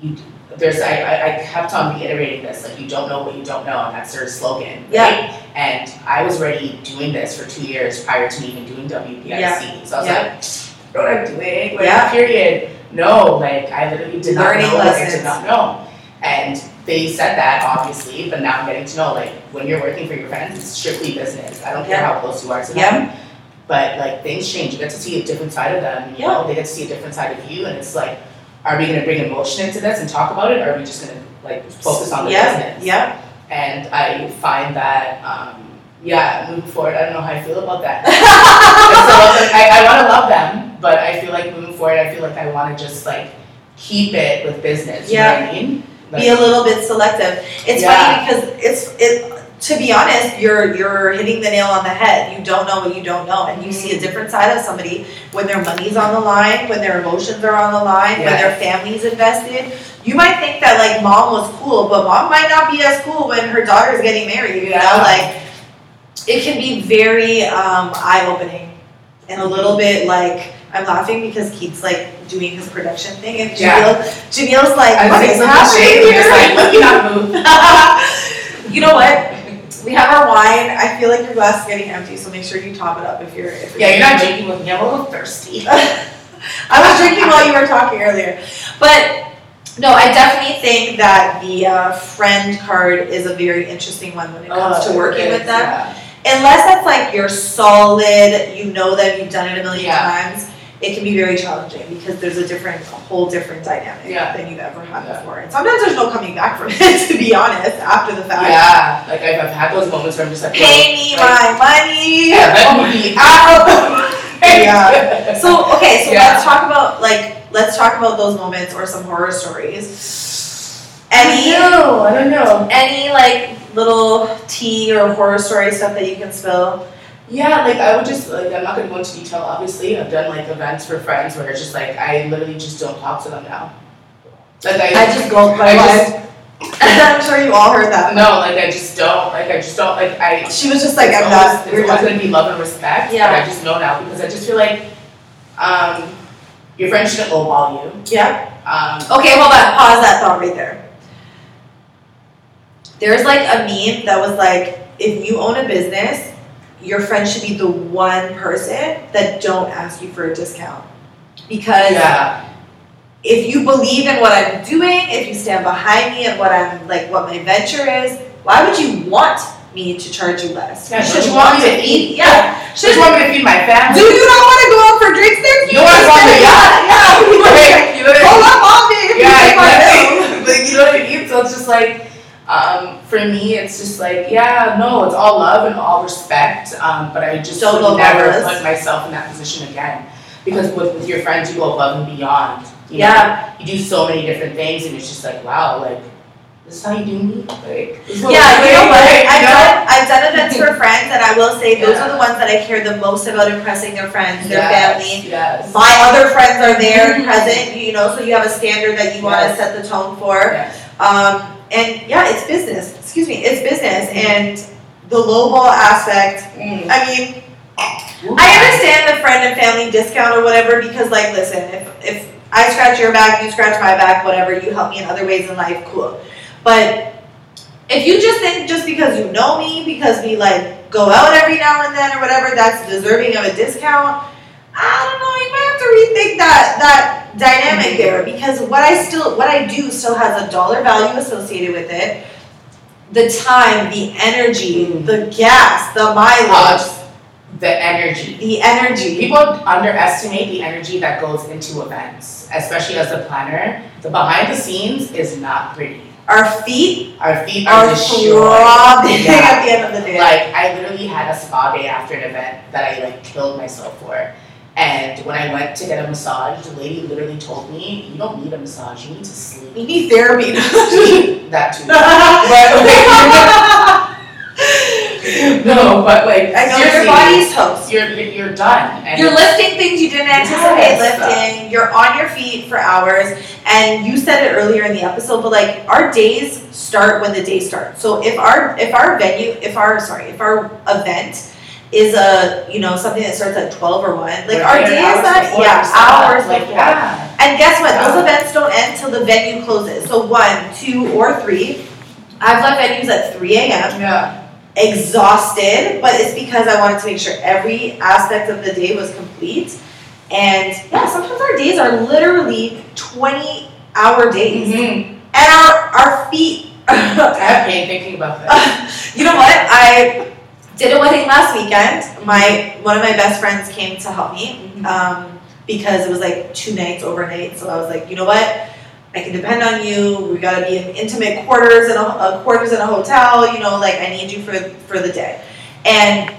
you, there's, I, I, I kept on reiterating this, like you don't know what you don't know, and that's their slogan, Yeah. right? And I was already doing this for two years prior to me even doing WPIC. Yeah. So I was Yeah. like, what I'm I doing? Like, Yeah. period. No, like I literally did not Learning know what I lessons. did not know. And they said that obviously, but now I'm getting to know like when you're working for your friends, it's strictly business. I don't care Yeah. how close you are to Yeah. them. But like things change. You get to see a different side of them. You know, they get to see a different side of you, and it's like, are we gonna bring emotion into this and talk about it, or are we just gonna like focus on the yeah, business? yeah. And I find that, um, yeah, moving forward, I don't know how I feel about that. I still. I, I want to love them, but I feel like moving forward, I feel like I want to just like keep it with business. You know what I mean? Like, Be a little bit selective. It's Yeah. funny because it's it. To be honest, you're you're hitting the nail on the head. You don't know what you don't know, and you see a different side of somebody when their money's on the line, when their emotions are on the line, when their family's invested. You might think that like mom was cool, but mom might not be as cool when her daughter's getting married. You Yeah. know, like it can be very um, eye opening and a little bit like I'm laughing because Keith's like doing his production thing, and Yeah. Jamil's like, I what is happening here? just like, let me not move. you know what? We have our wine. I feel like your glass is getting empty, so make sure you top it up if you're. If Yeah, you're not drinking with me. I'm a little thirsty. I was drinking while you were talking earlier, but no, I definitely think that the uh, friend card is a very interesting one when it comes to working with them. Yeah. Unless that's like you're solid, you know them, you've done it a million Yeah. times. It can be very challenging because there's a different, a whole different dynamic Yeah. than you've ever had Yeah. before. And sometimes there's no coming back from it, to be honest, after the fact. Yeah, like I've, I've had those moments where I'm just like, Pay me like, my money. Yeah, me out. Yeah. So okay, so Yeah. let's talk about like let's talk about those moments or some horror stories. Any I don't know. I don't know. any like little tea or horror story stuff that you can spill? Yeah, like I would just like I'm not gonna go into detail. Obviously, I've done like events for friends where it's just like I literally just don't talk to them now. Like I, I just gulped my I wine. I'm sure you all heard that. no, like I just don't. Like I just don't. Like I. She was just like, I'm always, not. We're always gonna be love and respect. Yeah. But I just know now because I just feel like, um, your friend shouldn't lowball you. Yeah. Um, Okay, hold on. Pause that thought right there. There's like a meme that was like, if you own a business, your friend should be the one person that don't ask you for a discount. Because Yeah, if you believe in what I'm doing, if you stand behind me and what I'm like what my venture is, why would you want me to charge you less? Yeah, you should should you want want to me to eat. eat? Yeah. just want me to feed my family? Do you not want to go out for drinks there? You want to go on the yacht? Yeah. Right, you know what I Pull mean? up on me if you Yeah, take my Like you I mean? So it's just like, um, for me, it's just like, yeah, no, it's all love and all respect. Um, but I just Don't would never put myself in that position again. Because with, with your friends, you go above and beyond. You Yeah. Know? You do so many different things, and it's just like, wow, like, this is how you do me? Like, this is what Yeah, you know what? I've done I've done events for friends, and I will say those Yeah. are the ones that I care the most about impressing their friends, their Yes, family. Yes. My other friends are there present, you know, so you have a standard that you want to set the tone for. Yes. Um, and yeah, it's business. Excuse me, it's business, and the lowball aspect. Mm. I mean, I understand the friend and family discount or whatever because, like, listen, if if I scratch your back, you scratch my back, whatever, you help me in other ways in life, cool. But if you just think just because you know me, because we like go out every now and then or whatever, that's deserving of a discount. I don't know. You might have to rethink that that dynamic there because what I still what I do still has a dollar value associated with it. The time, the energy, Mm. the gas, the mileage, Uh, the energy. the energy. People underestimate the energy that goes into events, especially as a planner. The behind the scenes is not pretty. Our feet Our feet are, are throbbing Yeah. at the end of the day. Like I literally had a spa day after an event that I like killed myself for. And when I went to get a massage, the lady literally told me, "You don't need a massage. You need to sleep." you need therapy. To sleep. That too. no, but like I know your body's toast. You're you're you're done. And You're lifting things you didn't anticipate Yes. lifting. You're on your feet for hours. And you said it earlier in the episode, but like our days start when the day starts. So if our if our venue, if our sorry, if our event is a you know something that starts at twelve or one, like our day is that yeah hours like yeah. And guess what? Those events don't end till the venue closes. So one, two, or three. I've left venues at three a.m. Yeah. exhausted, but it's because I wanted to make sure every aspect of the day was complete. And yeah, sometimes our days are literally 20 hour days. Mm-hmm. And our, our feet. I have pain thinking about that. you know what? I did a wedding last weekend. My one of my best friends came to help me um, because it was like two nights overnight. So I was like, you know what? I can depend on you. We gotta be in intimate quarters in a, uh, quarters in a hotel. You know, like I need you for for the day. And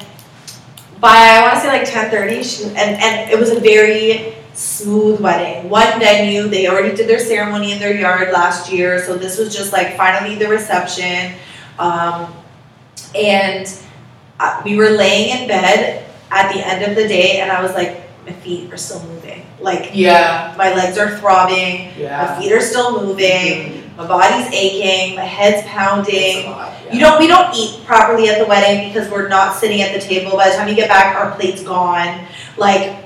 by I want to say like ten thirty, and and it was a very smooth wedding. One venue, they already did their ceremony in their yard last year, so this was just like finally the reception. Um, and we were laying in bed at the end of the day, and I was like, my feet are still moving. Like Yeah. my legs are throbbing, my feet are still moving, mm-hmm. my body's aching, my head's pounding. lot, yeah. You don't we don't eat properly at the wedding because we're not sitting at the table. By the time you get back, our plate's gone. Like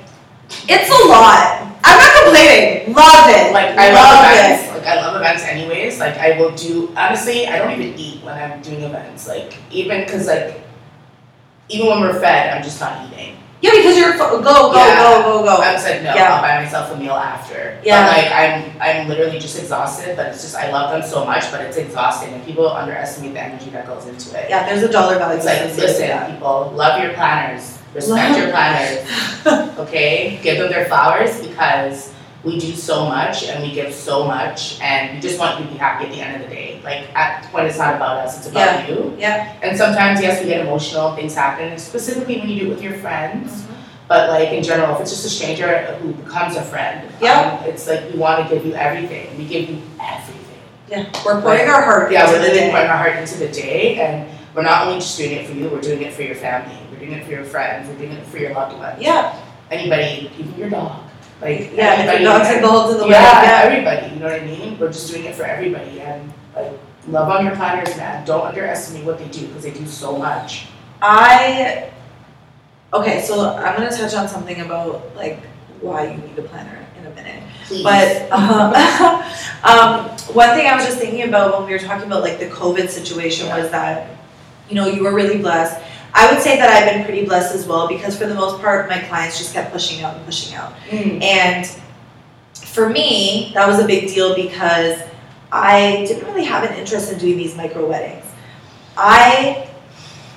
it's a lot. I'm not complaining. Love it. Like I love love events. Like I love events anyways. Like I will do honestly, I don't even eat when I'm doing events. Like even because like even when we're fed, I'm just not eating. Yeah, because you're go go Yeah. go go go. I was like, no, Yeah. I'll buy myself a meal after. Yeah. But like I'm I'm literally just exhausted, but it's just I love them so much, but it's exhausting and people underestimate the energy that goes into it. yeah, there's a dollar value. It's like listen, people, love your planners, respect Love- your planners. okay? Give them their flowers because we do so much and we give so much and we just want you to be happy at the end of the day. Like at when it's not about us, it's about you. Yeah. And sometimes yes we get emotional, things happen, specifically when you do it with your friends. Mhm. But like in general, if it's just a stranger who becomes a friend, Yeah. um, it's like we want to give you everything. We give you everything. Yeah, we're pouring our heart. Yeah, into we're day. pouring our heart into the day, and we're not only just doing it for you, we're doing it for your family, we're doing it for your friends, we're doing it for your loved ones. Yeah, Anybody, even your dog. Like, yeah. Everybody. your dog's in the yeah, wedding, yeah. everybody, you know what I mean? We're just doing it for everybody, and like, love on your planners, man. Don't underestimate what they do, because they do so much. I okay, so I'm gonna touch on something about like why you need a planner in a minute. Please. But uh, um, one thing I was just thinking about when we were talking about like the COVID situation was that you know you were really blessed. I would say that I've been pretty blessed as well because for the most part, my clients just kept pushing out and pushing out. And for me, that was a big deal because I didn't really have an interest in doing these micro weddings. I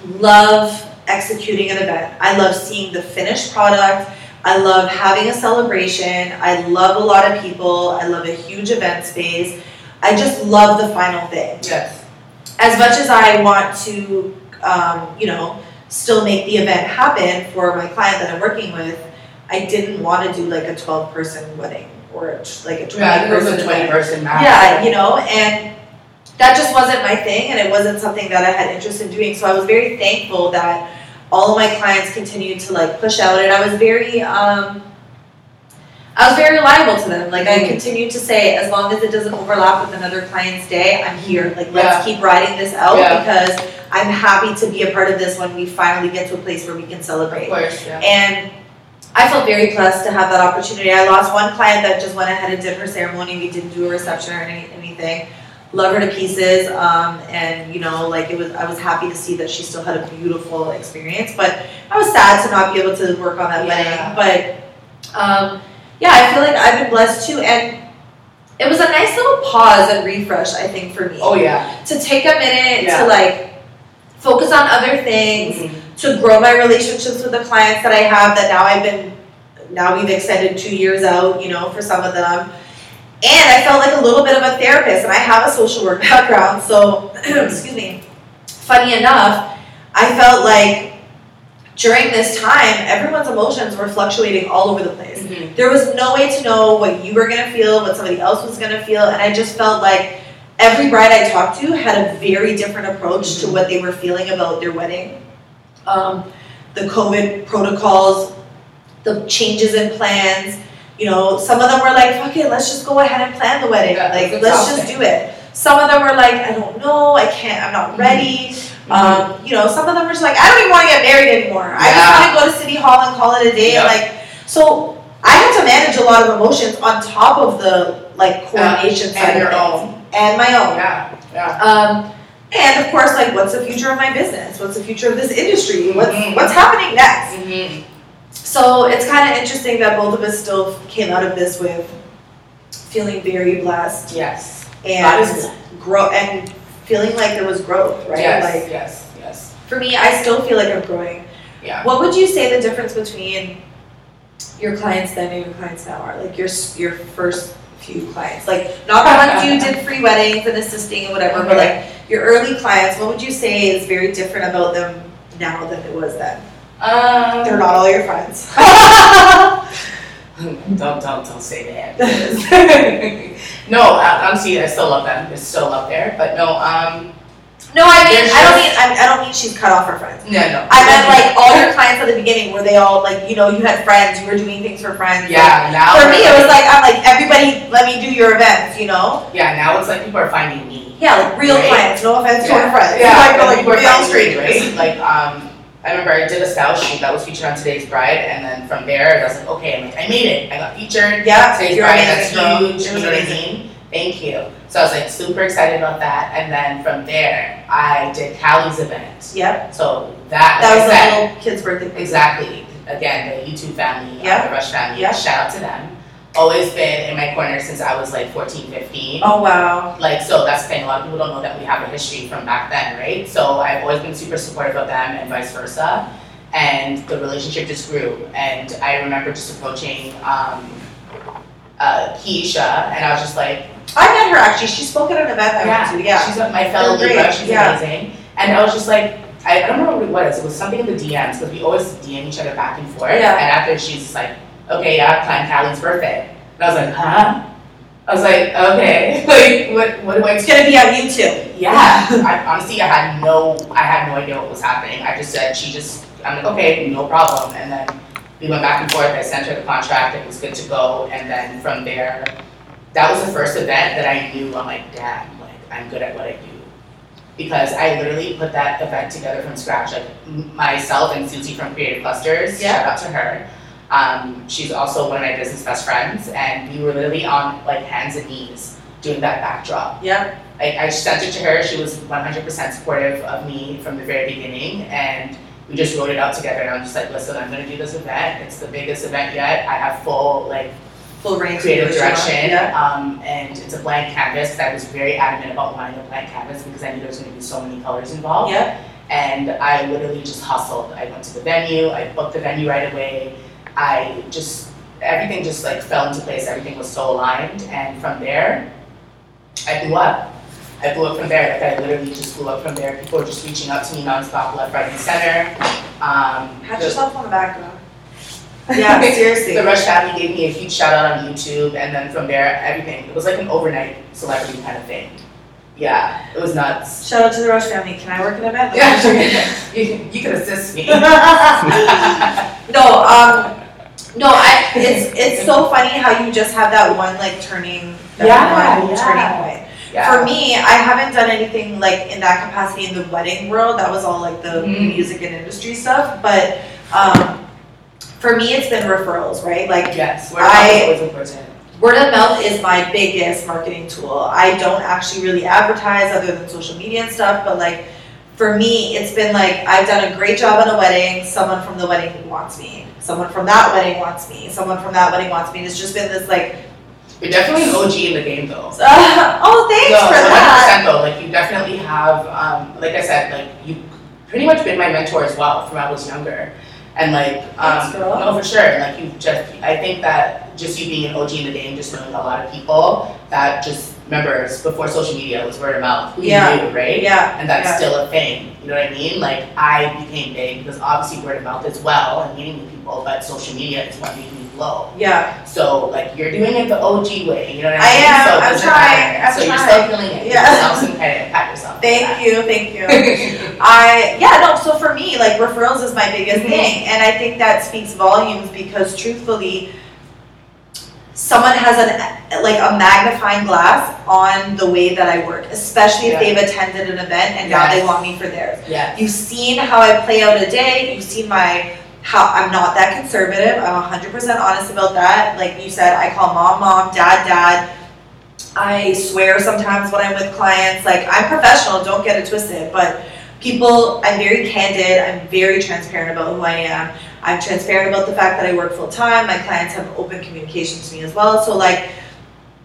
love executing an event. I love seeing the finished product. I love having a celebration. I love a lot of people. I love a huge event space. I just love the final thing. Yes. As much as I want to, um, you know, still make the event happen for my client that I'm working with, I didn't want to do like a 12 person wedding or like a 20 Yeah, I think it was person a twenty wedding. person max. Yeah, you know, and that just wasn't my thing and it wasn't something that I had interest in doing. So I was very thankful that all of my clients continued to like push out and I was very um I was very reliable to them. Like I continued to say, as long as it doesn't overlap with another client's day, I'm here. Like let's Yeah. keep riding this out Yeah. because I'm happy to be a part of this when we finally get to a place where we can celebrate. Of course, yeah. And I felt very blessed to have that opportunity. I lost one client that just went ahead and did her ceremony. We didn't do a reception or any, anything. Love her to pieces. Um, and you know, like it was, I was happy to see that she still had a beautiful experience. But I was sad to not be able to work on that Yeah. wedding. But um, yeah, I feel like I've been blessed too. And it was a nice little pause and refresh, I think, for me Oh, yeah. to take a minute Yeah. to like focus on other things Mhm. to grow my relationships with the clients that I have that now I've been now we've extended two years out, you know, for some of them. And I felt like a little bit of a therapist and I have a social work background, so excuse me. Funny enough, I felt like during this time everyone's emotions were fluctuating all over the place. Mhm. There was no way to know what you were gonna feel, what somebody else was gonna feel, and I just felt like every bride I talked to had a very different approach to Mhm. what they were feeling about their wedding. Um, the COVID protocols, the changes in plans, you know, some of them were like, fuck it, let's just go ahead and plan the wedding. Yeah, like, let's just do it. Some of them were like, I don't know, I can't, I'm not ready. Mm-hmm. Um, you know, some of them are just like, I don't even want to get married anymore. I just want to go to City Hall and call it a day. Yeah. Like, so I had to manage a lot of emotions on top of the like coordination side And your own. and my own. Yeah, yeah. Um, and of course, like, what's the future of my business? What's the future of this industry? What's Mhm. what's happening next? Mhm. So it's kind of interesting that both of us still came out of this with feeling very blessed Yes. And grow and feeling like there was growth, right? Yes, Like yes, yes. for me, I still feel like I'm growing. Yeah. What would you say the difference between your clients then and your clients now are? Like your your first few clients, like not the ones you did free weddings and assisting and whatever, but like your early clients. What would you say is very different about them now than it was then? Um. They're not all your friends. Don't, don't, don't say that. no, honestly, I still love them. It's still up there, but no, um, no, I mean There's I don't mean I, I don't mean she's cut off her friends. no, no. I meant like all your clients at the beginning were they all like you know you had friends you were doing things for friends. like, Yeah, now. for me, it was like I'm like everybody, let me do your events, you know. Yeah, now it's like people are finding me. Yeah, like real Right. clients. No offense to Yeah. our friends. Yeah, like, like, like people are real strangers. right? Like, um, I remember I did a style shoot that was featured on Today's Bride, and then from there, I was like, okay, I'm like, I made it. I got featured. Yeah, Today's you're Bride, amazing, that's huge. It You was know what I amazing. mean? Thank you. So I was like super excited about that, and then from there, I did Callie's event. Yep, So that, that like was a little kid's birthday. Exactly. Again, the YouTube family, Yeah. uh, the Rush family, Yeah. shout out to them. Always been in my corner since I was like 14, 15. Oh wow. Like, so that's the thing, a lot of people don't know that we have a history from back then, right? So I've always been super supportive of them and vice versa. And the relationship just grew. And I remember just approaching um, uh, Keisha, and I was just like, I met her actually. She spoke at an event I went to. Yeah. She's my fellow Libra. great, She's yeah. amazing. And I was just like, I, I don't remember what it was. It was something in the DMs because we always DM each other back and forth. Yeah. And after she's like, okay, yeah, plan Callie's birthday. And I was like, huh? I was like, okay, like what? What do I? It's gonna be on YouTube. Yeah. I, honestly, I had no, I had no idea what was happening. I just said she just. I'm like, okay, no problem. And then we went back and forth. I sent her the contract. It was good to go. And then from there, that was the first event that I knew. I'm like, damn, like I'm good at what I do. Because I literally put that event together from scratch. Like myself and Susie from Creative Clusters. Yeah. Shout out to her. Um, she's also one of my business best friends, and we were literally on like hands and knees doing that backdrop. Yeah. I, I sent it to her. She was 100% supportive of me from the very beginning, and we just wrote it out together and I'm just like, listen, I'm gonna do this event. It's the biggest event yet. I have full like Full range of creative what you want. direction. Yeah. Um, and it's a blank canvas. I was very adamant about wanting a blank canvas because I knew there was gonna be so many colors involved. Yep. And I literally just hustled. I went to the venue, I booked the venue right away. I just, everything just like fell into place. Everything was so aligned. And from there, I blew up. I blew up from there. Like I literally just blew up from there. People were just reaching out to me nonstop, left, right, and center. Um, Pat the- yourself on the back, girl. Yeah, seriously. the Rush family gave me a huge shout out on YouTube, and then from there, everything. It was like an overnight celebrity kind of thing. Yeah, it was nuts. Shout out to the Rush family. Can I work an event? Yeah, you, you could assist me. no, um, no, I, it's, it's so funny how you just have that one like turning, that Yeah, one yeah. turning point. For me, I haven't done anything like in that capacity in the wedding world. That was all like the Mhm. music and industry stuff. But um, for me, it's been referrals, right? Like yes, word I- is always important. word of mouth is my biggest marketing tool. I don't actually really advertise other than social media and stuff. But like for me, it's been like I've done a great job on a wedding. Someone from the wedding wants me. Someone from that wedding wants me. Someone from that wedding wants me. And it's just been this like, You're definitely an OG in the game, though. oh, thanks no, for one hundred that. percent though. Like you definitely have, um, like I said, like you pretty much been my mentor as well from when I was younger, and like, um, no, for sure. And like you just, I think that just you being an OG in the game, just knowing a lot of people that just remember before social media was word of mouth, who Yeah. knew, right? Yeah, And that's yeah. still a thing. You know what I mean? Like I became big because obviously word of mouth as well and meeting new people, but social media is what made me blow. yeah, So like you're doing it the OG way, you know what I mean? I am, So I'm trying. I'm So you're still feeling it. Yeah. yourself some credit, pat yourself. thank you, thank you. I yeah no so for me like referrals is my biggest Mhm. thing and I think that speaks volumes because truthfully someone has an like a magnifying glass on the way that I work especially if Yeah. they've attended an event and now they want me for theirs Yeah. you've seen how I play out a day you've seen my how I'm not that conservative I'm 100% honest about that like you said I call mom mom dad dad I swear sometimes when I'm with clients, like I'm professional, don't get it twisted, but people, I'm very candid, I'm very transparent about who I am. I'm transparent about the fact that I work full time, my clients have open communication to me as well. So like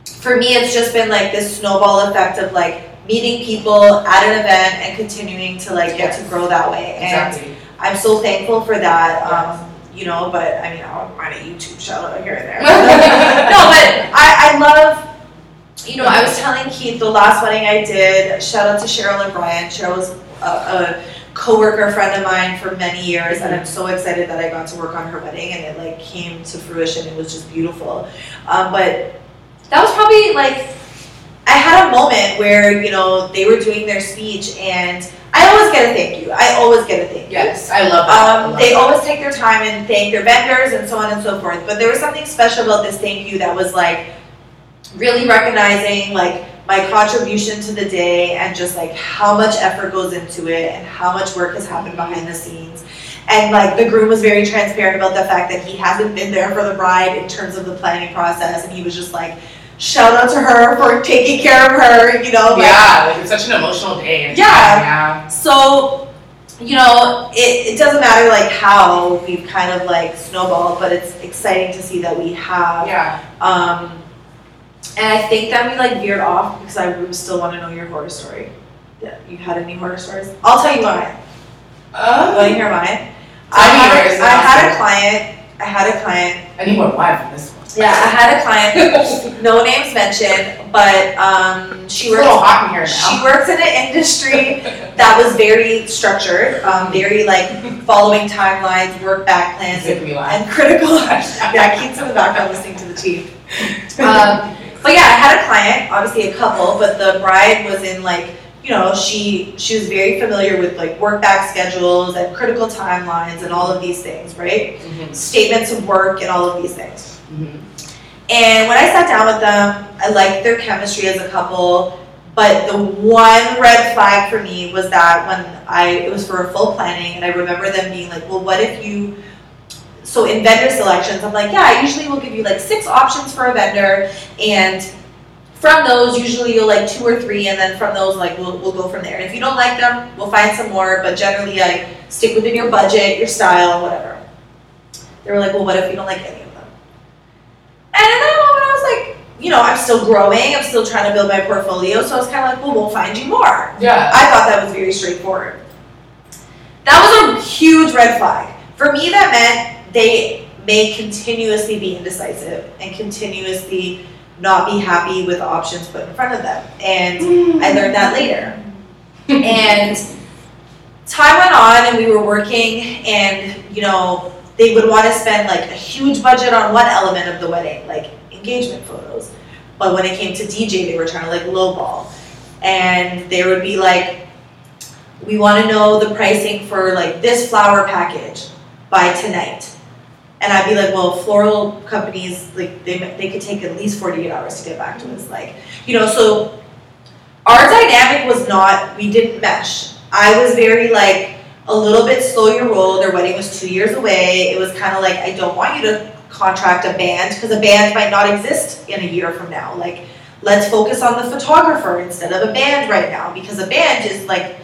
for me it's just been like this snowball effect of like meeting people at an event and continuing to like get to grow that way. And Exactly. I'm so thankful for that. Yes. Um, you know, but I mean, I'll find a YouTube shout out here and there. no, but I, I love, you know, I was telling Keith the last wedding I did, shout out to Cheryl and Brian. Cheryl was a, a coworker friend of mine for many years, and I'm so excited that I got to work on her wedding and it like came to fruition. It was just beautiful. Um, but that was probably like, I had a moment where, you know, they were doing their speech and I always get a thank you. I always get a thank you. Yes, I love that. I Um, love they that. always take their time and thank their vendors and so on and so forth. But there was something special about this thank you that was like really recognizing like my contribution to the day and just like how much effort goes into it and how much work has happened behind the scenes. And like the groom was very transparent about the fact that he hasn't been there for the bride in terms of the planning process, and he was just like, shout out to her for taking care of her, you know. like, Yeah, like it's such an emotional day. Yeah. Yeah. so, you know, it, it doesn't matter like how we've kind of like snowballed, but it's exciting to see that we have. Yeah. Um, and I think that we like veered off because I would still want to know your horror story. Yeah, you had any horror stories? I'll tell you mine. You want to Um, hear mine? I had, a, I had a client. I had a client. I need more wine from this one. Yeah, I had a client. No names mentioned, but um, she works. hot in here now. She works in an industry that was very structured, um, very like following timelines, work back plans, laugh. and critical. yeah, Keith's in the background listening to the chief. Um, but yeah, I had a client, obviously a couple, but the bride was in like, you know, she she was very familiar with like work back schedules and critical timelines and all of these things, right? Mhm, Statements of work and all of these things. mhm. And when I sat down with them, I liked their chemistry as a couple. But the one red flag for me was that when I it was for a full planning, and I remember them being like, "Well, what if you?" So in vendor selections, I'm like, "Yeah, I usually will give you like six options for a vendor, and from those, usually you'll like two or three, and then from those, like we'll, we'll go from there. And if you don't like them, we'll find some more. But generally, I stick within your budget, your style, whatever. They were like, well, what if you don't like any of them? And in that moment, I was like, you know, I'm still growing. I'm still trying to build my portfolio. So I was kind of like, well, we'll find you more. Yeah. I thought that was very straightforward. That was a huge red flag. For me, that meant they may continuously be indecisive and continuously not be happy with the options put in front of them. And I hmm. learned that later. and time went on and we were working and, you know, they would want to spend like a huge budget on one element of the wedding, like engagement photos. But when it came to DJ, they were trying to like lowball. And they would be like, we want to know the pricing for like this flower package by tonight. And I'd be like, well, floral companies, like, they, they could take at least 48 hours to get back to us. Like, you know, so our dynamic was not, we didn't mesh. I was very like, a little bit slow your roll. Their wedding was two years away. It was kind of like, I don't want you to contract a band because a band might not exist in a year from now. Like, let's focus on the photographer instead of a band right now because a band is like,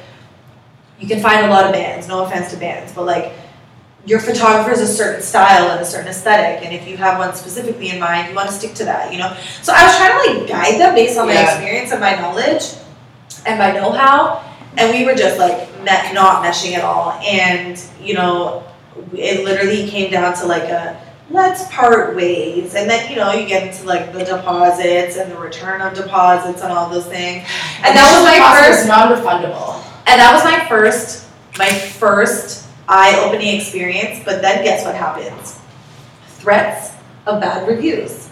you can find a lot of bands, no offense to bands, but like, your photographer is a certain style and a certain aesthetic, and if you have one specifically in mind, you want to stick to that, you know. So I was trying to like guide them based on my Yeah. experience and my knowledge and my know-how, and we were just like me- not meshing at all. And you know, it literally came down to like a let's part ways, and then you know you get into like the deposits and the return of deposits and all those things. And that was my first non-refundable. and that was my first, my first eye-opening experience. But then guess what happens? Threats of bad reviews.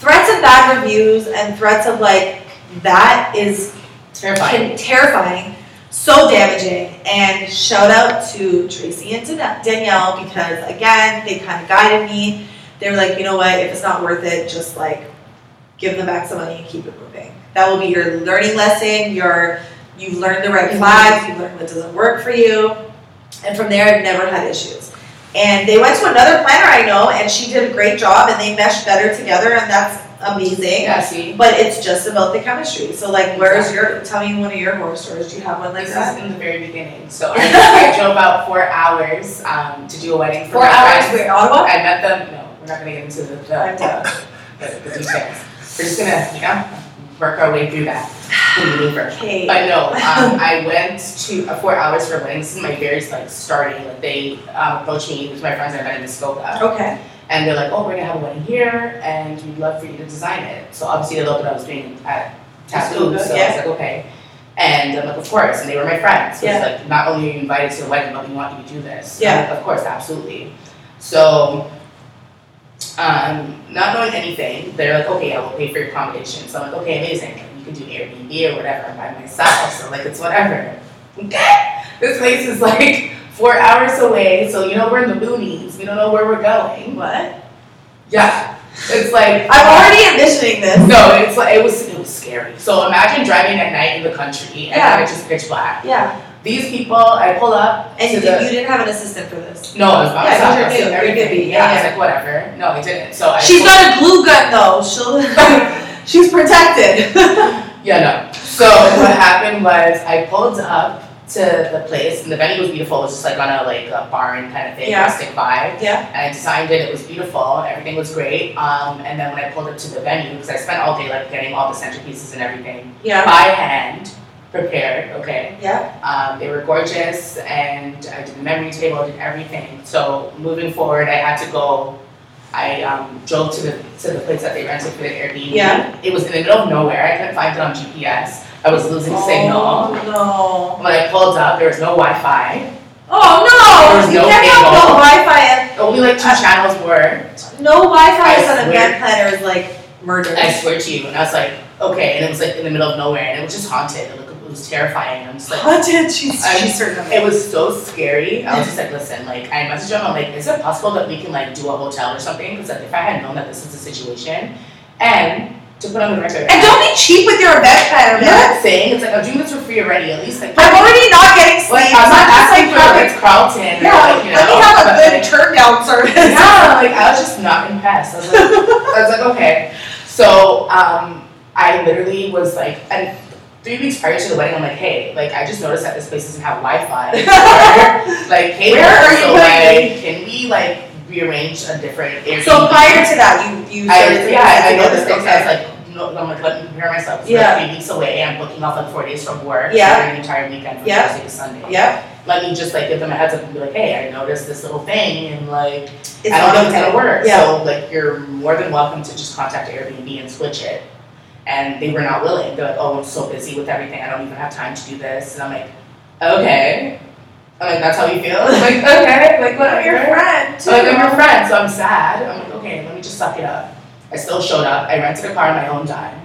Threats of bad reviews and threats of like that is Terrifying. terrifying, so damaging. And shout out to Tracy and Dan- Danielle because again, they kind of guided me. They were like, you know what, if it's not worth it, just like give them back some money and keep it moving. That will be your learning lesson. Your you've learned the red Mhm. flags. You've learned what doesn't work for you. And from there, I've never had issues. And they went to another planner I know, and she did a great job, and they meshed better together, and that's amazing. Yeah, see? But it's just about the chemistry. So like, where's your? Tell me one of your horror stories. Do you have one like This that? is in the very beginning. So I drove about four hours um, to do a wedding for Four hours. friends. Wait, Ottawa. I met them. No, we're not gonna get into the the, the, the, the details. We're just gonna, you know, work our way through that. Okay. But no, um, I went to uh, four hours for wedding. My very like starting. Like they um, approached me with my friends I met in Muskoka, Okay. and they're like, "Oh, we're gonna have a wedding here, and we'd love for you to design it." So obviously they loved what I was doing at Taboo, so I was like, "Okay." And I'm like, "Of course," and they were my friends. So Yeah. it's like, not only are you invited to the wedding, but we want you to do this. Yeah. Like, of course, absolutely. So. Um, not knowing anything, they're like, okay, I will pay for your accommodation. So I'm like, okay, amazing. You can do Airbnb or whatever by myself. So like, it's whatever. Okay. This place is like four hours away, so you know we're in the boonies. We don't know where we're going. What? Yeah, it's like I'm already envisioning this. No, it's like it was it was scary. So imagine driving at night in the country and Yeah. it's just pitch black. Yeah. These people, I pull up And you, the you didn't have an assistant for this. no, I was by Yeah, you're new, like, you're everything. newbie, Yeah, I yeah, was like whatever. No, I didn't. So I She's got a glue gun though. She'll. she's protected. Yeah, no. So what happened was I pulled up to the place and the venue was beautiful. It was just like on a like a barn kind of thing, Yeah. rustic vibe. Yeah. And I designed it. It was beautiful. Everything was great. Um, and then when I pulled up to the venue, because I spent all day like getting all the centerpieces and everything Yeah. by hand, prepared. Okay. Yeah. Um, they were gorgeous, and I did the memory table, did everything. So moving forward, I had to go. I um, drove to the to the place that they rented for the Airbnb. Yeah. It was in the middle of nowhere. I couldn't find it on GPS. I was losing signal. Oh no. When I pulled up, there was no Wi-Fi. Oh no. There was you no can't have no. Wi-Fi. Only like two Uh, channels worked. No Wi-Fi I on a band planner is like murder. I swear to you, and I was like, okay, and it was like in the middle of nowhere, and it was just haunted. It, was terrifying. I'm just like. Haunted. She's I'm- she's certain It it. was so scary. I was just like, listen, like I messaged him. I'm like, is it possible that we can like do a hotel or something? Because like if I had known that this was the situation, and to put on the record, And don't be cheap with your event planner, what I'm saying? It's like I'm doing this for free already. At least like I'm already not getting sleep. like, I'm not asking like for Ritz Carlton. or, Yeah, like, you let know, me have a good like, turn down service. yeah, like I was just not impressed. I was like, I was like, okay. So um, I literally was like, and three weeks prior to the wedding, I'm like, hey, like I just noticed that this place doesn't have Wi-Fi. like, hey, Where are you so like, can we like rearrange a different Airbnb? So prior to that, you, you I, to yeah, I know noticed this, things. I was like, no, I'm like, let me prepare myself. It's Yeah. like three weeks away. I'm booking off like four days from work. Yeah. During the entire weekend from Yeah. Thursday to Sunday. Yep, Let me just like give them a heads up and be like, hey, I noticed this little thing and like it's I don't know if it's gonna work. Yeah, So like you're more than welcome to just contact Airbnb and switch it. And they were not willing. They're like, oh, I'm so busy with everything. I don't even have time to do this. And I'm like, okay. I'm like, that's how you feel? I'm like, okay, like what? I'm your friend too. So like I'm your friend, so I'm sad. I'm like, okay, let me just suck it up. I still showed up. I rented a car on my own dime.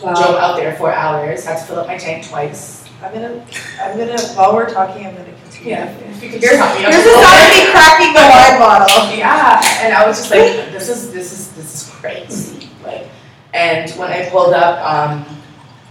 Drove out there four hours. Had to fill up my tank twice. I'm gonna, I'm gonna, while we're talking, I'm gonna continue. If you could Here's, just help me out here's a the little sound of cracking the wine bottle. Yeah, and I was just like, this is this is this is crazy. Like, and when I pulled up, um,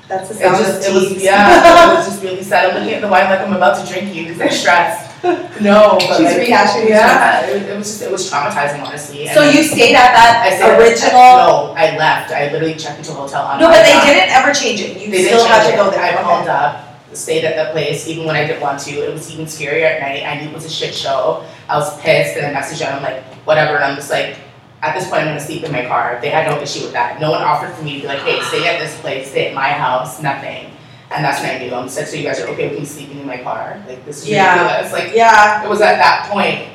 That's the it sound just of it was yeah, it was just really sad. I'm looking at the wine like I'm about to drink you because I'm stressed. No, but She's like, rehashing. yeah, it, it was just it was traumatizing honestly. And So you stayed at I that said original, No, I left. I literally checked into a hotel on no, but they didn't ever change it, you They still had to go there. I Okay. called up, stayed at that place, even when I didn't want to. It was even scarier at night. I knew it was a shit show. I was pissed, and I messaged them. I'm like, whatever. And I'm just like, at this point, I'm gonna sleep in my car. They had no issue with that. No one offered for me to be like, hey, stay at this place, stay at my house, nothing. And that's when I knew. I'm just like, so you guys are okay with me sleeping in my car? Like this is Yeah. ridiculous. Like Yeah, it was at that point.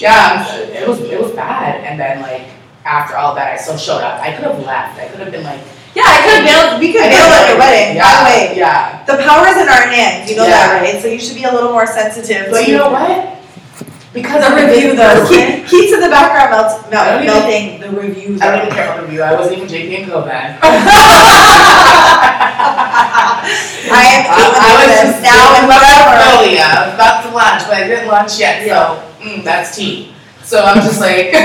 Yeah, it was it was bad. And then like after all that, I still showed up. I could have left. I could have been like, yeah, I could have bail, we could bail at your wedding, by the way. Yeah. The power's in our hands, you know that, right? So you should be a little more sensitive But to you know what? Because the review big though. Keith's in the background melt, I melt, even- melting the review I don't even care about the review. I wasn't even JP and man. I am I, I was just now and forever. earlier. I about to lunch, but I didn't lunch yet, so mm, that's tea. So I'm just like,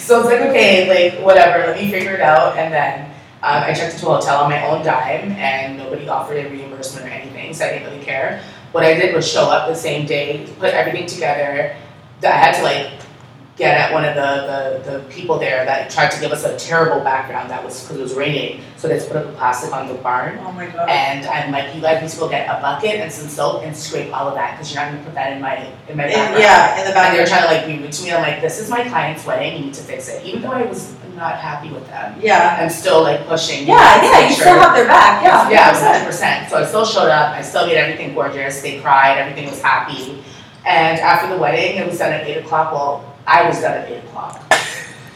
so it's like okay, like whatever. Let me figure it out, and then um, I checked into a hotel on my own dime, and nobody offered a reimbursement or anything, so I didn't really care. What I did was show up the same day, put everything together. That I had to like get at one of the, the, the people there that tried to give us a terrible background that was because it was raining. So they just put up the plastic on the barn. Oh my god. And I'm like, you guys need to go get a bucket and some soap and scrape all of that because you're not gonna put that in my in my background. yeah, in the And they were trying to like be rude to me. I'm like, this is my client's wedding. You need to fix it. Even though I was not happy with them, Yeah. I'm still like pushing. Yeah, yeah, you sure- still have their back, yeah, yeah, 100%. hundred percent. So I still showed up. I still made everything gorgeous. They cried. Everything was happy. And after the wedding, it was done at eight o'clock. Well, I was done at eight o'clock.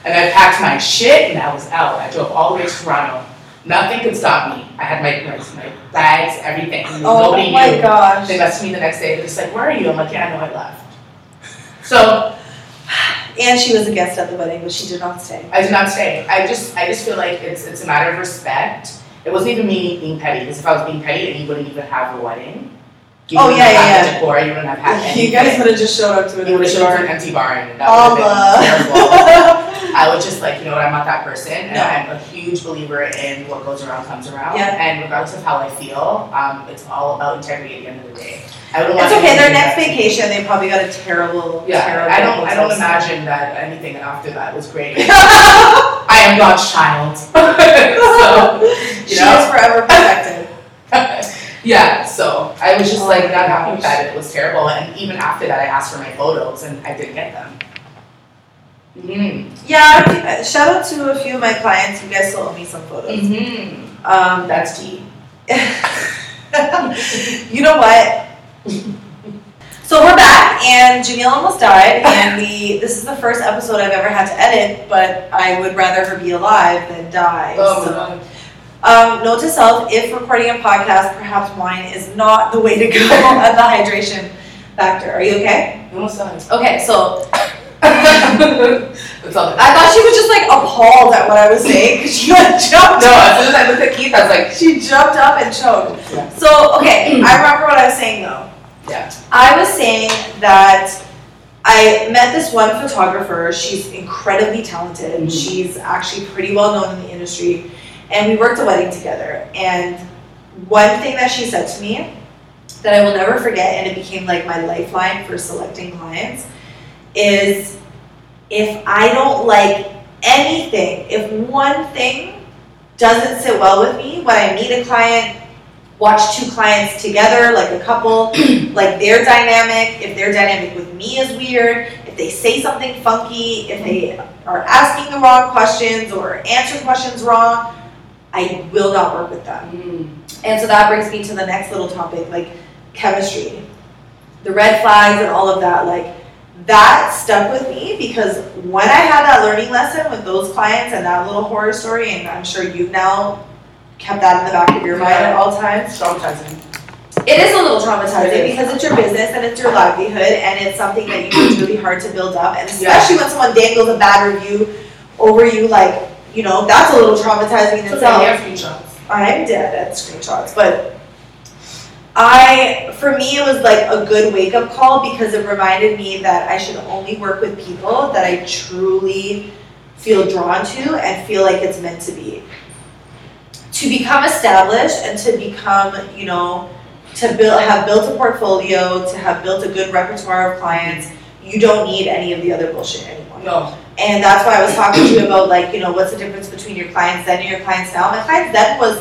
And I packed my shit and I was out. I drove all the way to Toronto. Nothing could stop me. I had my my, my bags, everything. Oh Nobody my knew. gosh. They messaged me the next day. They're just like, "Where are you?" I'm like, "Yeah, I know I left." So And she was a guest at the wedding, but she did not stay. I did not stay. I just I just feel like it's it's a matter of respect. It wasn't even me being petty because if I was being petty, then you wouldn't even have a wedding. You Oh, wouldn't yeah, yeah, decor. You wouldn't have had anything. You guys would have just showed up to it. You would have showed up to an empty barn. and That would have been terrible. I was just like, you know what, I'm not that person. And No. I'm a huge believer in what goes around comes around. Yeah. And regardless of how I feel, um, it's all about integrity at the end of the day. I wouldn't It's okay, their next vacation, they probably got a terrible, Yeah, terrible. I don't. I don't imagine that anything after that was great. I am God's child. so, She you know. is forever protected. yeah, so I was just Oh like not happy with that. It was terrible. And even after that, I asked for my photos and I didn't get them. Mm. Yeah, shout out to a few of my clients, you guys still owe me some photos. Mm-hmm. Um, That's tea. you know what? So we're back, and Janelle almost died, and we. This is the first episode I've ever had to edit, but I would rather her be alive than die. Oh so. My god. Um, note to self: if recording a podcast, perhaps wine is not the way to go at the hydration factor. Are you okay? Almost done. Okay, so That's all. I thought she was just like appalled at what I was saying because she like jumped. no, as soon as I looked at Keith, I was like, She jumped up and choked. Yeah. So okay, I remember what I was saying though. yeah. I was saying that I met this one photographer. She's incredibly talented. Mhm. She's actually pretty well known in the industry. And we worked a wedding together. And one thing that she said to me that I will never forget, and it became like my lifeline for selecting clients, is if I don't like anything, if one thing doesn't sit well with me when I meet a client, watch two clients together like a couple, like their dynamic, if their dynamic with me is weird, if they say something funky, if they are asking the wrong questions or answer questions wrong, I will not work with them. Mm. And so that brings me to the next little topic, like chemistry. The red flags and all of that, like that stuck with me because when I had that learning lesson with those clients and that little horror story, and I'm sure you've now kept that in the back of your mind at all times. Traumatizing. It is a little traumatizing It because it's your business and it's your livelihood and it's something that you work really hard to build up. And especially when someone dangles a bad review over you, like, you know, that's a little traumatizing in So itself. they have screenshots. I'm dead at screenshots, but I, for me, it was like a good wake up call because it reminded me that I should only work with people that I truly feel drawn to and feel like it's meant to be. To become established and to become, you know, to build, have built a portfolio, to have built a good repertoire of clients, you don't need any of the other bullshit anymore. No. And that's why I was talking to you about like, you know, what's the difference between your clients then and your clients now? My clients then was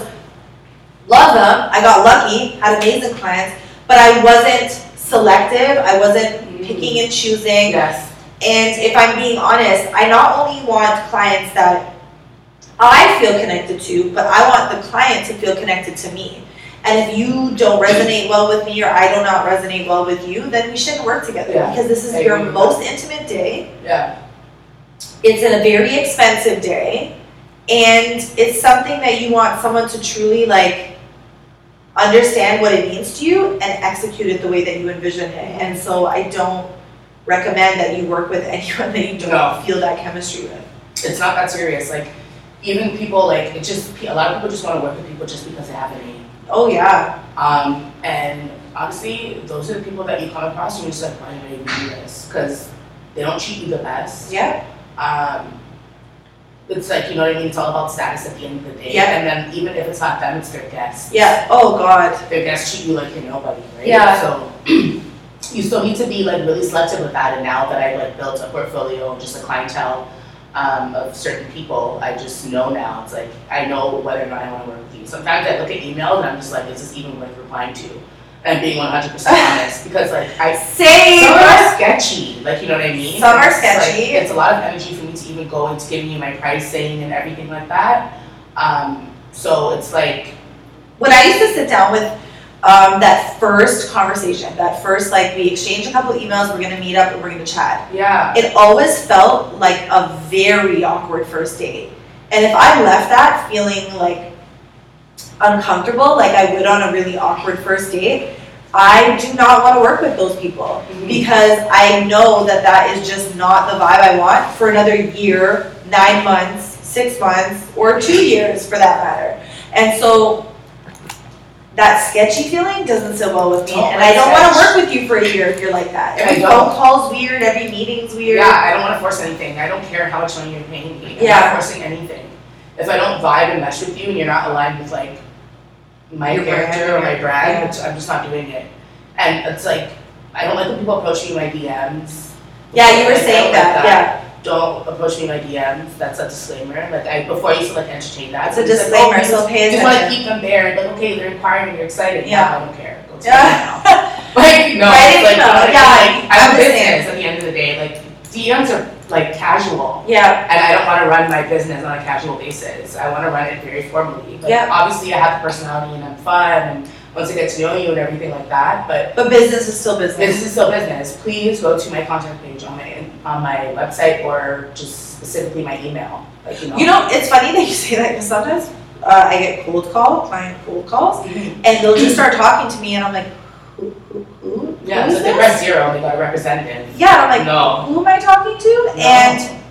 love them. I got lucky, had amazing clients, but I wasn't selective. I wasn't picking and choosing. Yes. And if I'm being honest, I not only want clients that I feel connected to, but I want the client to feel connected to me. And if you don't resonate well with me or I do not resonate well with you, then we shouldn't work together Yeah, because this is your most intimate day. Yeah. It's a very expensive day, and it's something that you want someone to truly like understand what it means to you and execute it the way that you envision it. And so I don't recommend that you work with anyone that you don't No. feel that chemistry with. It's not that serious. Like, even people, like, it just, a lot of people just want to work with people just because they have a name. Oh yeah, Um, and honestly, those are the people that you come across and you're just like, why did I even do this? Because they don't treat you the best. yeah, Um, it's like, you know what I mean? It's all about status at the end of the day. Yeah. And then even if it's not them, it's their guests. yeah. Oh god, Their guests treat you like you're nobody, right? Yeah. So you still need to be like really selective with that. And now that I've like built a portfolio just a clientele um, of certain people, I just know now. It's like I know whether or not I want to work with you. Sometimes I look at emails and I'm just like, is this even worth replying to? And being 100% honest because like I say some are sketchy, like you know what I mean. Some are It's like- sketchy. it's a lot of energy for me to even go into giving you my pricing and everything like that. Um, so it's like, when I used to sit down with um, that first conversation, that first like we exchange a couple emails, we're gonna meet up and we're gonna chat. yeah, It always felt like a very awkward first date. And if I left that feeling like uncomfortable, like I would on a really awkward first date, I do not want to work with those people mm-hmm. because I know that that is just not the vibe I want for another year, nine months, six months, or two years for that matter. And so that sketchy feeling doesn't sit well with me, Don't and I don't want to work with you for a year if you're like that. Every phone call's weird, every meeting's weird. yeah, I don't want to force anything. I don't care how much money you're paying me. I'm Yeah. not forcing anything. If I don't vibe and mesh with you and you're not aligned with like my character or my yeah. brand, it's- I'm just not doing it. And it's like, I don't like when people approach me in my DMs. Yeah, you were Like, saying don't like that, yeah. Don't approach me in my DMs. That's a disclaimer. Like I before I used to like entertain that. It's a It's like, oh, disclaimer, you so pay You just want to attention. keep them there. Like okay, they're inquiring. You're excited. Yeah. Yeah, I don't care. Go Yeah. now. Like no, Right, like, no, you know what I mean? yeah, like I'm understand. business at the end of the day. Like DMs are like casual. Yeah, And I don't want to run my business on a casual basis. I want to run it very formally. Like, Yeah. Obviously, I have the personality and I'm fun, and once I get to know you and everything like that. But but business is still business. this is still business. Please go to my contact page on my on my website or just specifically my email. Like you know. You know, it's funny that you say that because sometimes uh, I get cold call, client cold calls, Mhm. and they'll just start talking to me, and I'm like, who? Yeah, who so is they this? press zero. They got a representative. Yeah, I'm like, no. who am I talking to? No. And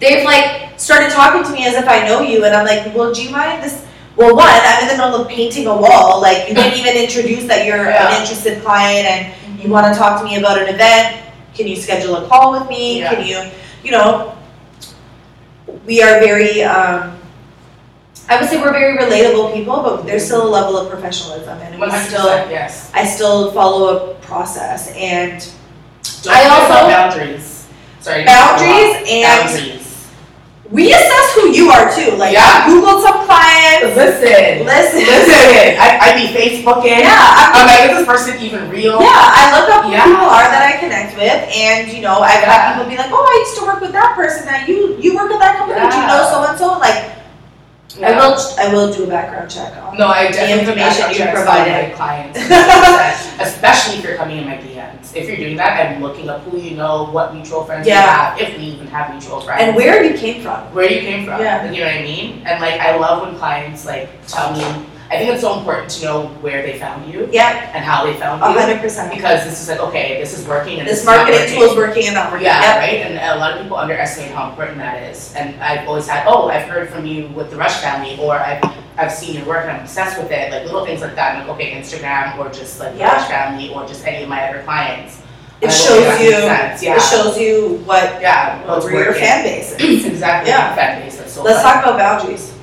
they've like started talking to me as if I know you, and I'm like, well, do you mind this? Well, one, I'm in the middle of painting a wall. Like, you didn't even introduce that you're Yeah. an interested client, and you want to talk to me about an event. Can you schedule a call with me? Yeah. Can you, you know, we are very, um, I would say we're very relatable people, but there's still a level of professionalism, and we still. Yes. I still follow a process and Don't I forget about also- boundaries. Sorry. boundaries and boundaries. we assess who you are too. Like, Yeah. Google some clients. Listen, Listen. listen. I, I be Facebooking. Yeah, I'm I'm like, is this person even real? Yeah, I look up who Yeah. people are that I connect with, and you know, I've Yeah. had people be like, "Oh, I used to work with that person. That you you work with that company. Do you know Yeah. so and so?" Like, I will I will do a background check on. No, I definitely information you provided. my clients, especially if you're coming in my DMs. If you're doing that, I'm looking up who you know, what mutual friends Yeah. you have, if we even have mutual friends. And where you came from. where you came from. Yeah. You know what I mean? And like I love when clients like tell me I think it's so important to know where they found you Yep, and how they found you. hundred percent. Because this is like, okay, this is working and this, This is not marketing working. tool is working and not working. Yeah, Yep. right. And a lot of people underestimate how important that is. And I've always had, oh, I've heard from you with the Rush family, or I've I've seen your work and I'm obsessed with it. Like little things like that. I'm like, okay, Instagram, or just like the. Rush family, or just any of my other clients. It And I'm like, shows that you. makes sense. Yeah. It shows you what yeah. What's where your working. fan base is. exactly. Yeah. Fan base. That's so Let's funny. talk about boundaries.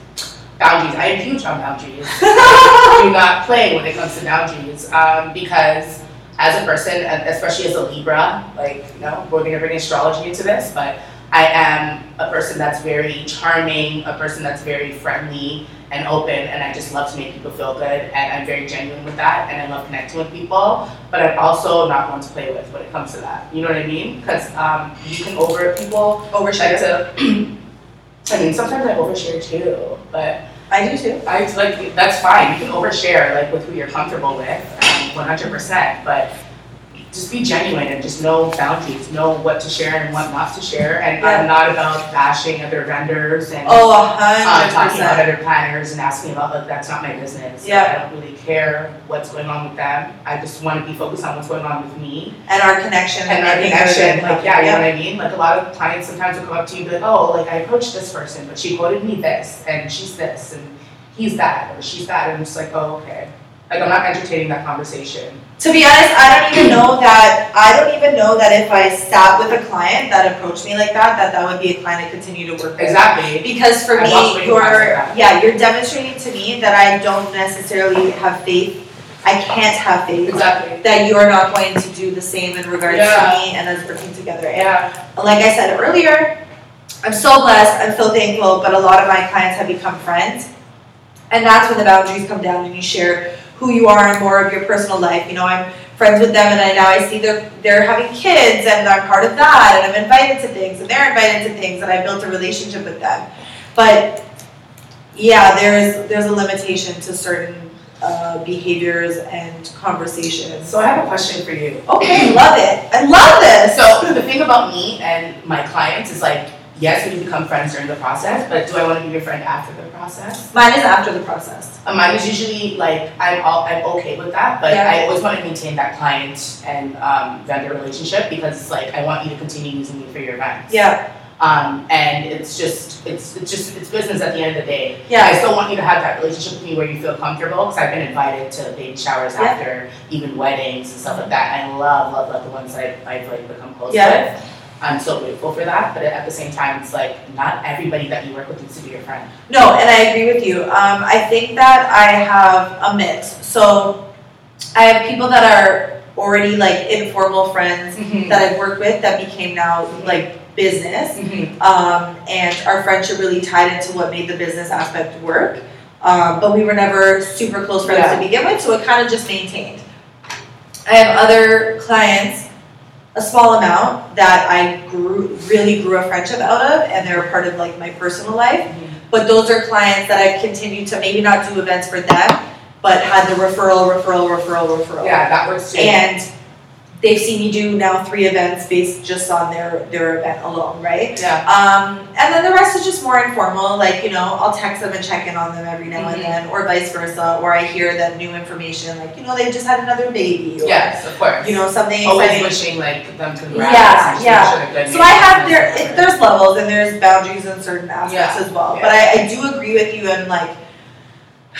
Boundaries. I am huge on boundaries. do not play when it comes to boundaries um, because as a person, especially as a Libra, like, you know, we're going to bring astrology into this, but I am a person that's very charming, a person that's very friendly and open, and I just love to make people feel good, and I'm very genuine with that, and I love connecting with people, but I'm also not one to play with when it comes to that. You know what I mean? Because um, you can over people like Overshare. to. I mean, sometimes I overshare too, but I do too. I like that's fine. You can overshare like with who you're comfortable with, um, one hundred percent. But just be genuine and just know boundaries, know what to share and what not to share. And Yeah. I'm not about bashing other vendors and Oh, hundred uh, talking about other planners and asking about like that's not my business. Yeah. I don't really care what's going on with them. I just want to be focused on what's going on with me And our connection. and our connection, like, yeah, you know what I mean? Like, a lot of clients sometimes will come up to you and be like, oh, like, I approached this person, but she quoted me this, and she's this, and he's that, or she's that, and I'm just like, oh, okay. Like, I'm not entertaining that conversation. To be honest, I don't even know that, I don't even know that if I sat with a client that approached me like that, that that would be a client I continue to work with. Exactly. Because for I me, like you're, that. yeah, you're demonstrating to me that I don't necessarily have faith, I can't have faith Exactly. that you are not going to do the same in regards to me and us working together. And Yeah. like I said earlier, I'm so blessed, I'm so thankful, but a lot of my clients have become friends. And that's when the boundaries come down and you share who you are and more of your personal life. You know, I'm friends with them and I now I see they're they're having kids and I'm part of that and I'm invited to things and they're invited to things and I built a relationship with them. But yeah, there's there's a limitation to certain uh, behaviors and conversations. So, I have a question for you. Okay, love it. I love this. So, the thing about me and my clients is like, yes, we become friends during the process, but do I want to be your friend after the process? Mine is after the process. Uh, Mine is usually like I'm all I'm okay with that, but Yeah. I always want to maintain that client and um, vendor relationship because it's like I want you to continue using me for your events. Yeah, Um, and it's just it's it's just it's business at the end of the day. Yeah. I still want you to have that relationship with me where you feel comfortable because I've been invited to baby showers Yeah. after even weddings and stuff like that. I love love love the ones I I've like become close Yeah. with. I'm so grateful for that, but at the same time, it's like not everybody that you work with needs to be your friend. no, and I agree with you. Um, I think that I have a mix. So I have people that are already like informal friends that I've worked with that became now like business. Mhm. Um, and our friendship really tied into what made the business aspect work. Um, but we were never super close friends Yeah. to begin with, so it kind of just maintained. I have other clients, a small amount, that I grew really grew a friendship out of, and they're a part of like my personal life. Mhm. But those are clients that I've continued to maybe not do events for them, but had the referral, referral, referral, referral. Yeah, that works too. And they've seen me do now three events based just on their their event alone, right? yeah. Um, and then the rest is just more informal, like, you know, I'll text them and check in on them every now Mhm. and then, or vice versa, or I hear that new information, like, you know, they just had another baby, or, Yes, of course. you know, something Always exciting. wishing like them congrats. Yeah, yeah. So I have there, it, there's levels and there's boundaries in certain aspects Yeah, as well. yeah. But I, I do agree with you and like,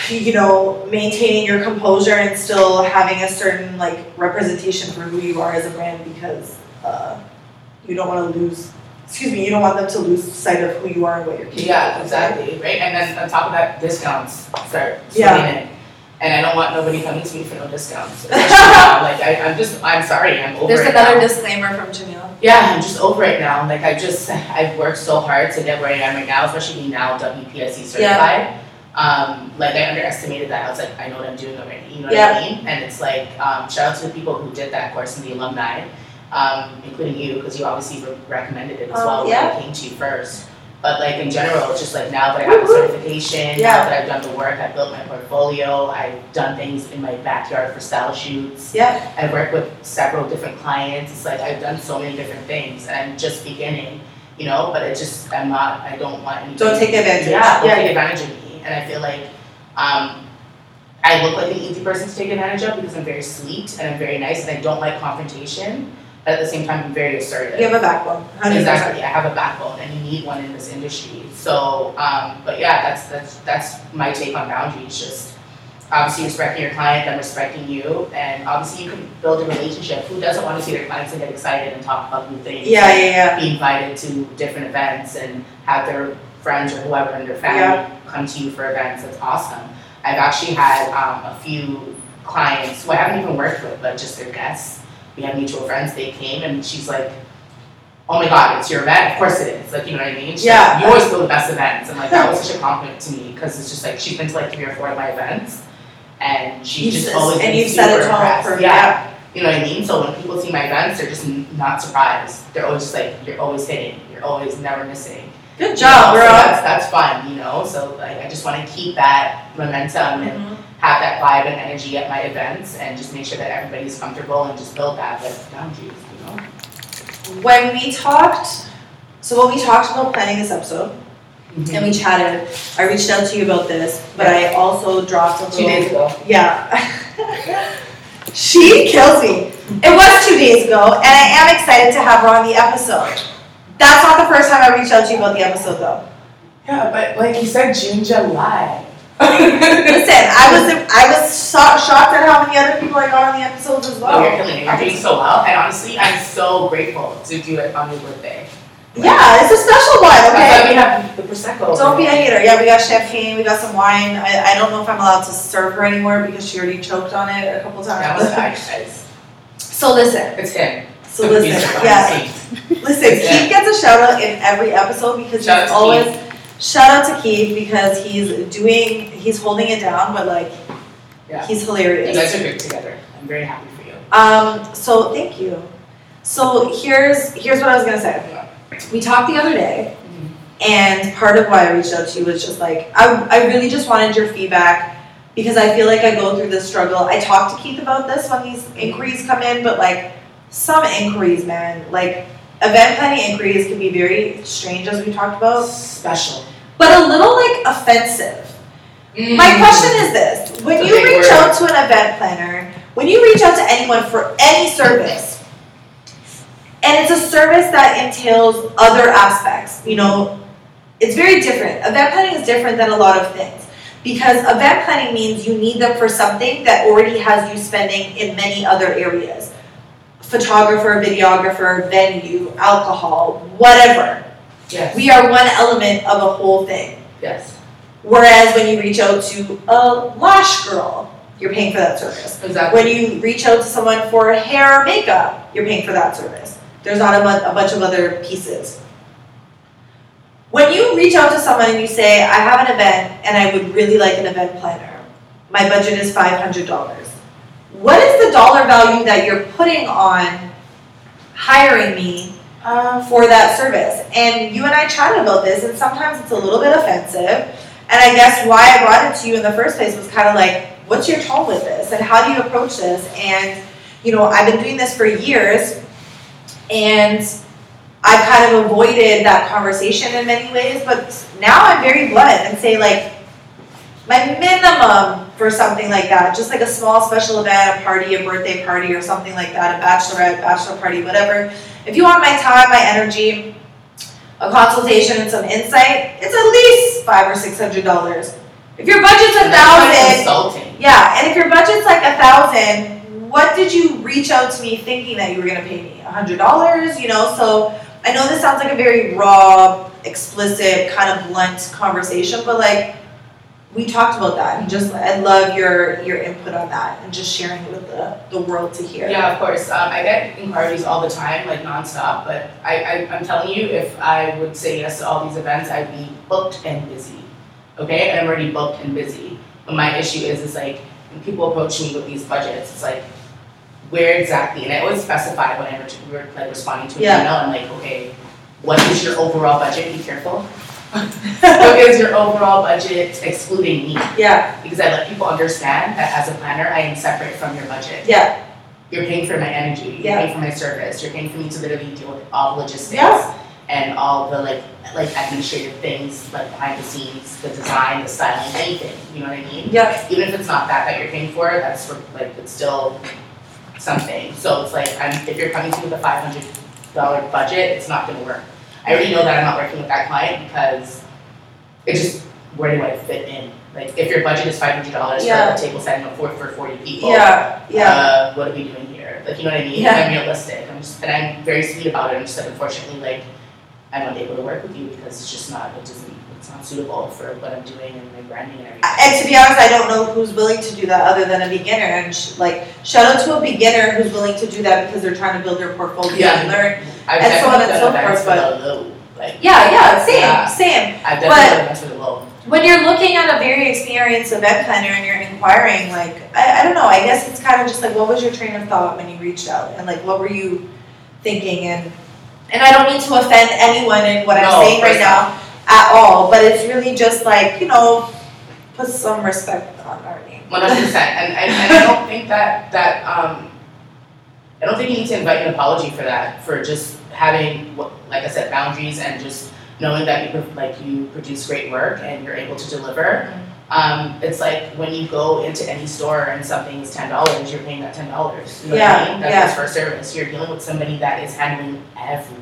you know, maintaining your composure and still having a certain like representation for who you are as a brand because uh, you don't want to lose. Excuse me, you don't want them to lose sight of who you are and what you're capable Yeah, of. exactly, right? And then on top of that, discounts start Yeah. in. and I don't want nobody coming to me for no discounts. Like, I, I'm just, I'm sorry, I'm over There's it another now. disclaimer from Janelle. Yeah, I'm just over it now. Like I just, I've worked so hard to get where I am right now, especially being now WPSC certified. Um, like I underestimated that. I was like, I know what I'm doing already. You know what I mean? And it's like, um, shout out to the people who did that course and the alumni, um, including you, because you obviously re- recommended it as Oh, well yeah. when I came to you first. But like in general, it's just like now that I have the Woo-hoo. certification, Yeah. now that I've done the work, I've built my portfolio, I've done things in my backyard for style shoots. Yeah, I work with several different clients. It's like I've done so many different things, and I'm just beginning, you know. But it just I'm not. I don't want any. Don't take advantage. Yeah, don't Yeah. take advantage of me. And I feel like um, I look like an easy person to take advantage of because I'm very sweet and I'm very nice, and I don't like confrontation. But at the same time, I'm very assertive. you have a backbone. Exactly, I have a backbone, and you need one in this industry. So, um, but yeah, that's that's that's my take on boundaries. Just obviously respecting your client, them respecting you, and obviously you can build a relationship. Who doesn't want to see their clients and get excited and talk about new things? Yeah, yeah, yeah. Be invited to different events and have their friends or whoever in their family come to you for events. That's awesome. I've actually had um, a few clients who I haven't even worked with, but just their guests. We have mutual friends. They came and she's like, "Oh my God, it's your event! Of course it is!" Like you know what I mean? She's Yeah. Like, you always throw the best events, and like that was such a compliment to me because it's just like she's been to like three or four of my events, and she's You just always and you've set a tone for yeah. You know what I mean? So when people see my events, they're just not surprised. They're always just like, "You're always hitting. You're always never missing." Good You know, job, so girl. that's that's fun, you know. So like, I just want to keep that momentum and Mhm. have that vibe and energy at my events, and just make sure that everybody's comfortable and just build that with boundaries, you know. When we talked, so when we talked about planning this episode and we chatted, I reached out to you about this, but I also dropped a little. Two days ago. Yeah. she kills me. It was two days ago, and I am excited to have her on the episode. That's not the first time I reached out to you about the episode, though. Yeah, but like you said, June, July. Listen, I was I was so, shocked at how many other people I got on the episodes as Oh, you're well. killing it. You're doing so well, and honestly, I'm so grateful to do it on your birthday. Yeah, it's a special one. Okay. we have the prosecco. Don't be a hater. Yeah, we got champagne, we got some wine. I, I don't know if I'm allowed to serve her anymore because she already choked on it a couple times. That was times. nice. So listen, It's him. So listen, yeah. Listen, Yeah. Keith gets a shout out in every episode because Shout he's always shout out to Keith because he's doing he's holding it down, but like Yeah. he's You hilarious. guys are great together. I'm very happy for you. Um, so thank you. So here's here's what I was gonna say. We talked the other day, and part of why I reached out to you was just like I I really just wanted your feedback because I feel like I go through this struggle. I talked to Keith about this when these inquiries come in, but like some inquiries, man, like event planning inquiries can be very strange as we talked about, Special. but a little like offensive. My question is this: When It's you reach word. out to an event planner, when you reach out to anyone for any service, and it's a service that entails other aspects, you know, it's very different. Event planning is different than a lot of things because event planning means you need them for something that already has you spending in many other areas photographer, videographer, venue, alcohol, whatever. Yes. We are one element of a whole thing. yes. Whereas when you reach out to a lash girl, you're paying for that service. Exactly. When you reach out to someone for hair or makeup, you're paying for that service. There's not a, bu- a bunch of other pieces. When you reach out to someone and you say, I have an event and I would really like an event planner, my budget is $500. What is the dollar value that you're putting on hiring me Uh, for that service. And you and I chatted about this, and sometimes it's a little bit offensive. And I guess why I brought it to you in the first place was kind of like, what's your tone with this, and how do you approach this? And you know, I've been doing this for years, and I've kind of avoided that conversation in many ways. But now I'm very blunt and say like, my minimum for something like that, just like a small special event, a party, a birthday party, or something like that, a bachelorette, bachelor party, whatever. If you want my time, my energy, a consultation, and some insight, it's at least five or six hundred dollars. If your budget's a thousand, yeah, and if your budget's like a thousand, what did you reach out to me thinking that you were gonna pay me? A hundred dollars, you know? So I know this sounds like a very raw, explicit, kind of blunt conversation, but like, we talked about that and just, I love your, your input on that and just sharing it with the, the world to hear. Yeah, of course. Um, I get inquiries all the time, like nonstop, but I, I, I'm telling you, if I would say yes to all these events, I'd be booked and busy. Okay, I'm already booked and busy. But my issue is, is like, when people approach me with these budgets, it's like, where exactly? And I always specify when I'm like responding to an Yeah. email, I'm like, okay, what is your overall budget? Be careful. what is your overall budget excluding me? Yeah, Because I let people understand that as a planner, I am separate from your budget. yeah, You're paying for my energy, you're Yeah. paying for my service, you're paying for me to literally deal with all the logistics. Yeah. And all the like, like administrative things, like behind the scenes, the design, the styling, anything, you know what I mean? yeah, Even if it's not that that you're paying for, that's for, like, it's still something, so it's like, I'm, if you're coming to me with a five hundred dollar budget, it's not gonna work. I already know that I'm not working with that client because it just, where do I fit in? Like, if your budget is five hundred dollars for a table setting of four, for forty people yeah, yeah, uh, what are we doing here? Like, you know what I mean? Yeah. I'm realistic. I'm just, and I'm very sweet about it. I'm just like, unfortunately, like, I'm not able to work with you because it's just not, it doesn't, it's not suitable for what I'm doing and my branding and everything. And to be honest, I don't know who's willing to do that other than a beginner. And sh- like, shout out to a beginner who's willing to do that because they're trying to build their portfolio Yeah. and learn. I've and so on and so forth, for the like, Yeah, yeah, same, Yeah. same. I've But- definitely done events for the low. When you're looking at a very experienced event planner and you're inquiring, like, I, I don't know, I guess it's kind of just like, what was your train of thought when you reached out? And like, what were you thinking? And, and I don't mean to offend anyone in what No, I'm saying right now at all, but it's really just like, you know, put some respect on our name. One hundred percent, and, and, and I don't think that, that, um, I don't think you need to invite an apology for that, for just having, like I said, boundaries and just knowing that you, like, you produce great work and you're able to deliver. Um, it's like when you go into any store and something is ten dollars, you're paying that ten dollars, you know what I Yeah, mean? yeah. That's for service, you're dealing with somebody that is handling everything.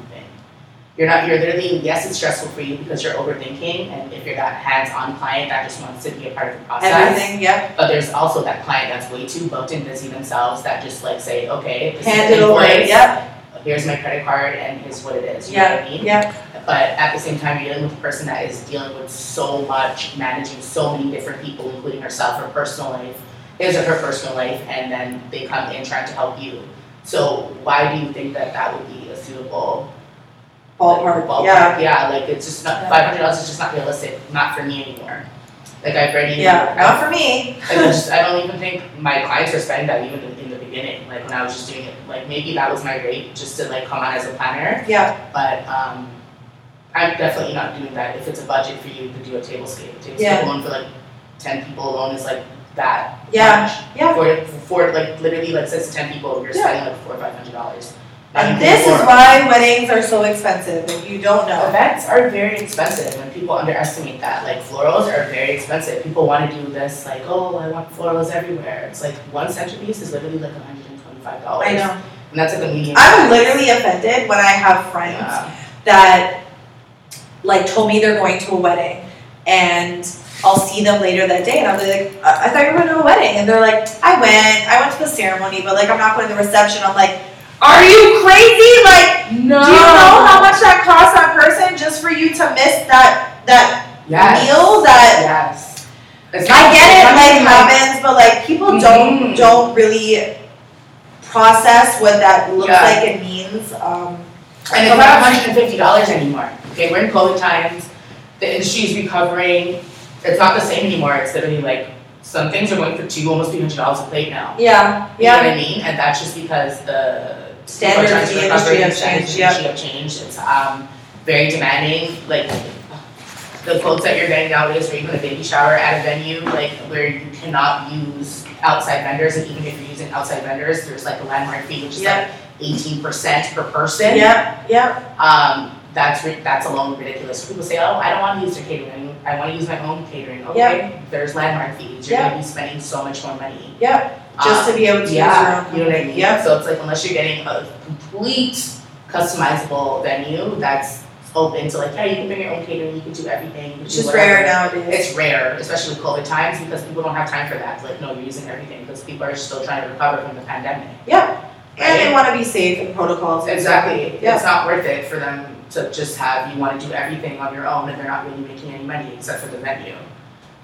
You're not, you're literally, yes, it's stressful for you because you're overthinking, and if you're that hands-on client that just wants to be a part of the process. Everything, yep, But there's also that client that's way too booked and busy themselves that just like say, okay, this hand is it over, yep, here's my credit card and here's what it is, you know what I mean? yep, But at the same time, you're dealing with a person that is dealing with so much, managing so many different people, including herself, her personal life, or her personal life, and then they come in trying to help you. So why do you think that that would be a suitable ballpark, ballpark? yeah, Yeah, like it's just not, five hundred dollars is just not realistic, not for me anymore. Like I've already. yeah, not for me. Like, I just, I don't even think my clients are spending that even in, in the beginning, like when I was just doing it, like maybe that was my rate, just to like come on as a planner, Yeah, but, um, I'm definitely not doing that if it's a budget for you to do a table scape, table Yeah. scape alone for like ten people alone is like that Yeah, much. yeah. For, for like literally like six to ten people, you're Yeah. spending like four or five hundred dollars. And this is why weddings are so expensive, if you don't know. Events are very expensive and people underestimate that. Like florals are very expensive. People want to do this like, oh, I want florals everywhere. It's like one centerpiece is literally like hundred and twenty-five dollars. I know. And that's like a medium. I'm literally offended when I have friends Yeah. that like told me they're going to a wedding and I'll see them later that day and I'll be like, I, I thought you were going to a wedding and they're like, I went, I went to the ceremony, but like I'm not going to the reception. I'm like, are you crazy? Like, No. do you know how much that costs that person just for you to miss that that Yes. meal that Yes. It's I get it, life even happens, but like people don't Mhm. don't really process what that looks Yeah. like and means. Um, And it's not hundred and fifty dollars anymore. Okay, we're in COVID times. The industry is recovering. It's not the same anymore. It's literally like some things are going for two, almost three hundred dollars a plate now. yeah, You know yeah, what I mean? And that's just because the Standards people are of trying to the industry have changed, industry have changed. It's um very demanding. Like the quotes that you're getting nowadays for even a baby shower at a venue, like where you cannot use outside vendors, and even if you're using outside vendors, there's like a landmark fee, which is like eighteen percent per person. yeah, yeah, Um, that's ri- that's alone ridiculous. People say, oh, I don't want to use their catering. I want to use my own catering. Okay, yep. there's landmark fees. You're Yeah. gonna be spending so much more money. yeah, just Um, to be able to use your yeah, own. you know what I mean? Yeah, So it's like unless you're getting a complete customizable venue that's open to like, yeah, you can bring your own catering, you can do everything, which is rare nowadays. It's rare, especially with COVID times, because people don't have time for that. Like, no, you're using everything because people are still trying to recover from the pandemic. Yeah, and they want to be safe and protocols. and stuff. Exactly. Yeah. It's not worth it for them to just have you want to do everything on your own and they're not really making any money except for the venue.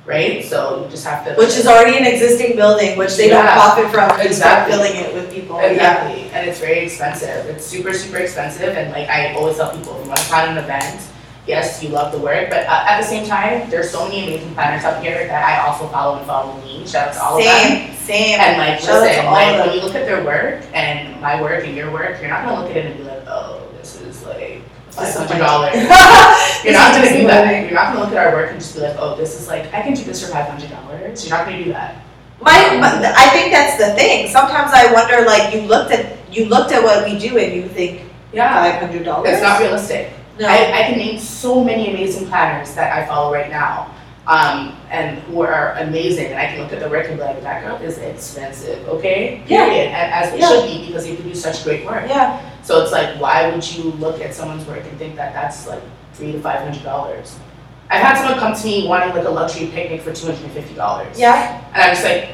Right? So you just have to. Which is already an existing building, which they don't Yeah, profit from, just start exactly. filling it with people, yeah. Exactly, and it's very expensive. It's super, super expensive, and like I always tell people, you want to plan an event, yes, you love the work, but uh, at the same time, there's so many amazing planners out here that I also follow and follow me. Shout out to all of them. Same, same. And like, Shout listen, like when you look at their work and my work and your work, you're not gonna look at it and be like, oh, this is like five hundred dollars. You're not gonna do that. You're not gonna look at our work and just be like, oh, this is like, I can do this for five hundred dollars. You're not gonna do that. My, my, I think that's the thing. Sometimes I wonder, like, you looked at, you looked at what we do and you think Yeah, five hundred dollars? it's not realistic. No. I, I can name so many amazing planners that I follow right now, um, and who are amazing, and I can look at the work and be like, that girl is expensive, okay? Yeah. Period, as it Yeah. should be, because they produce such great work. Yeah, So it's like, why would you look at someone's work and think that that's like three to five hundred dollars? I've had someone come to me wanting like a luxury picnic for two hundred and fifty dollars. yeah, And I'm just like,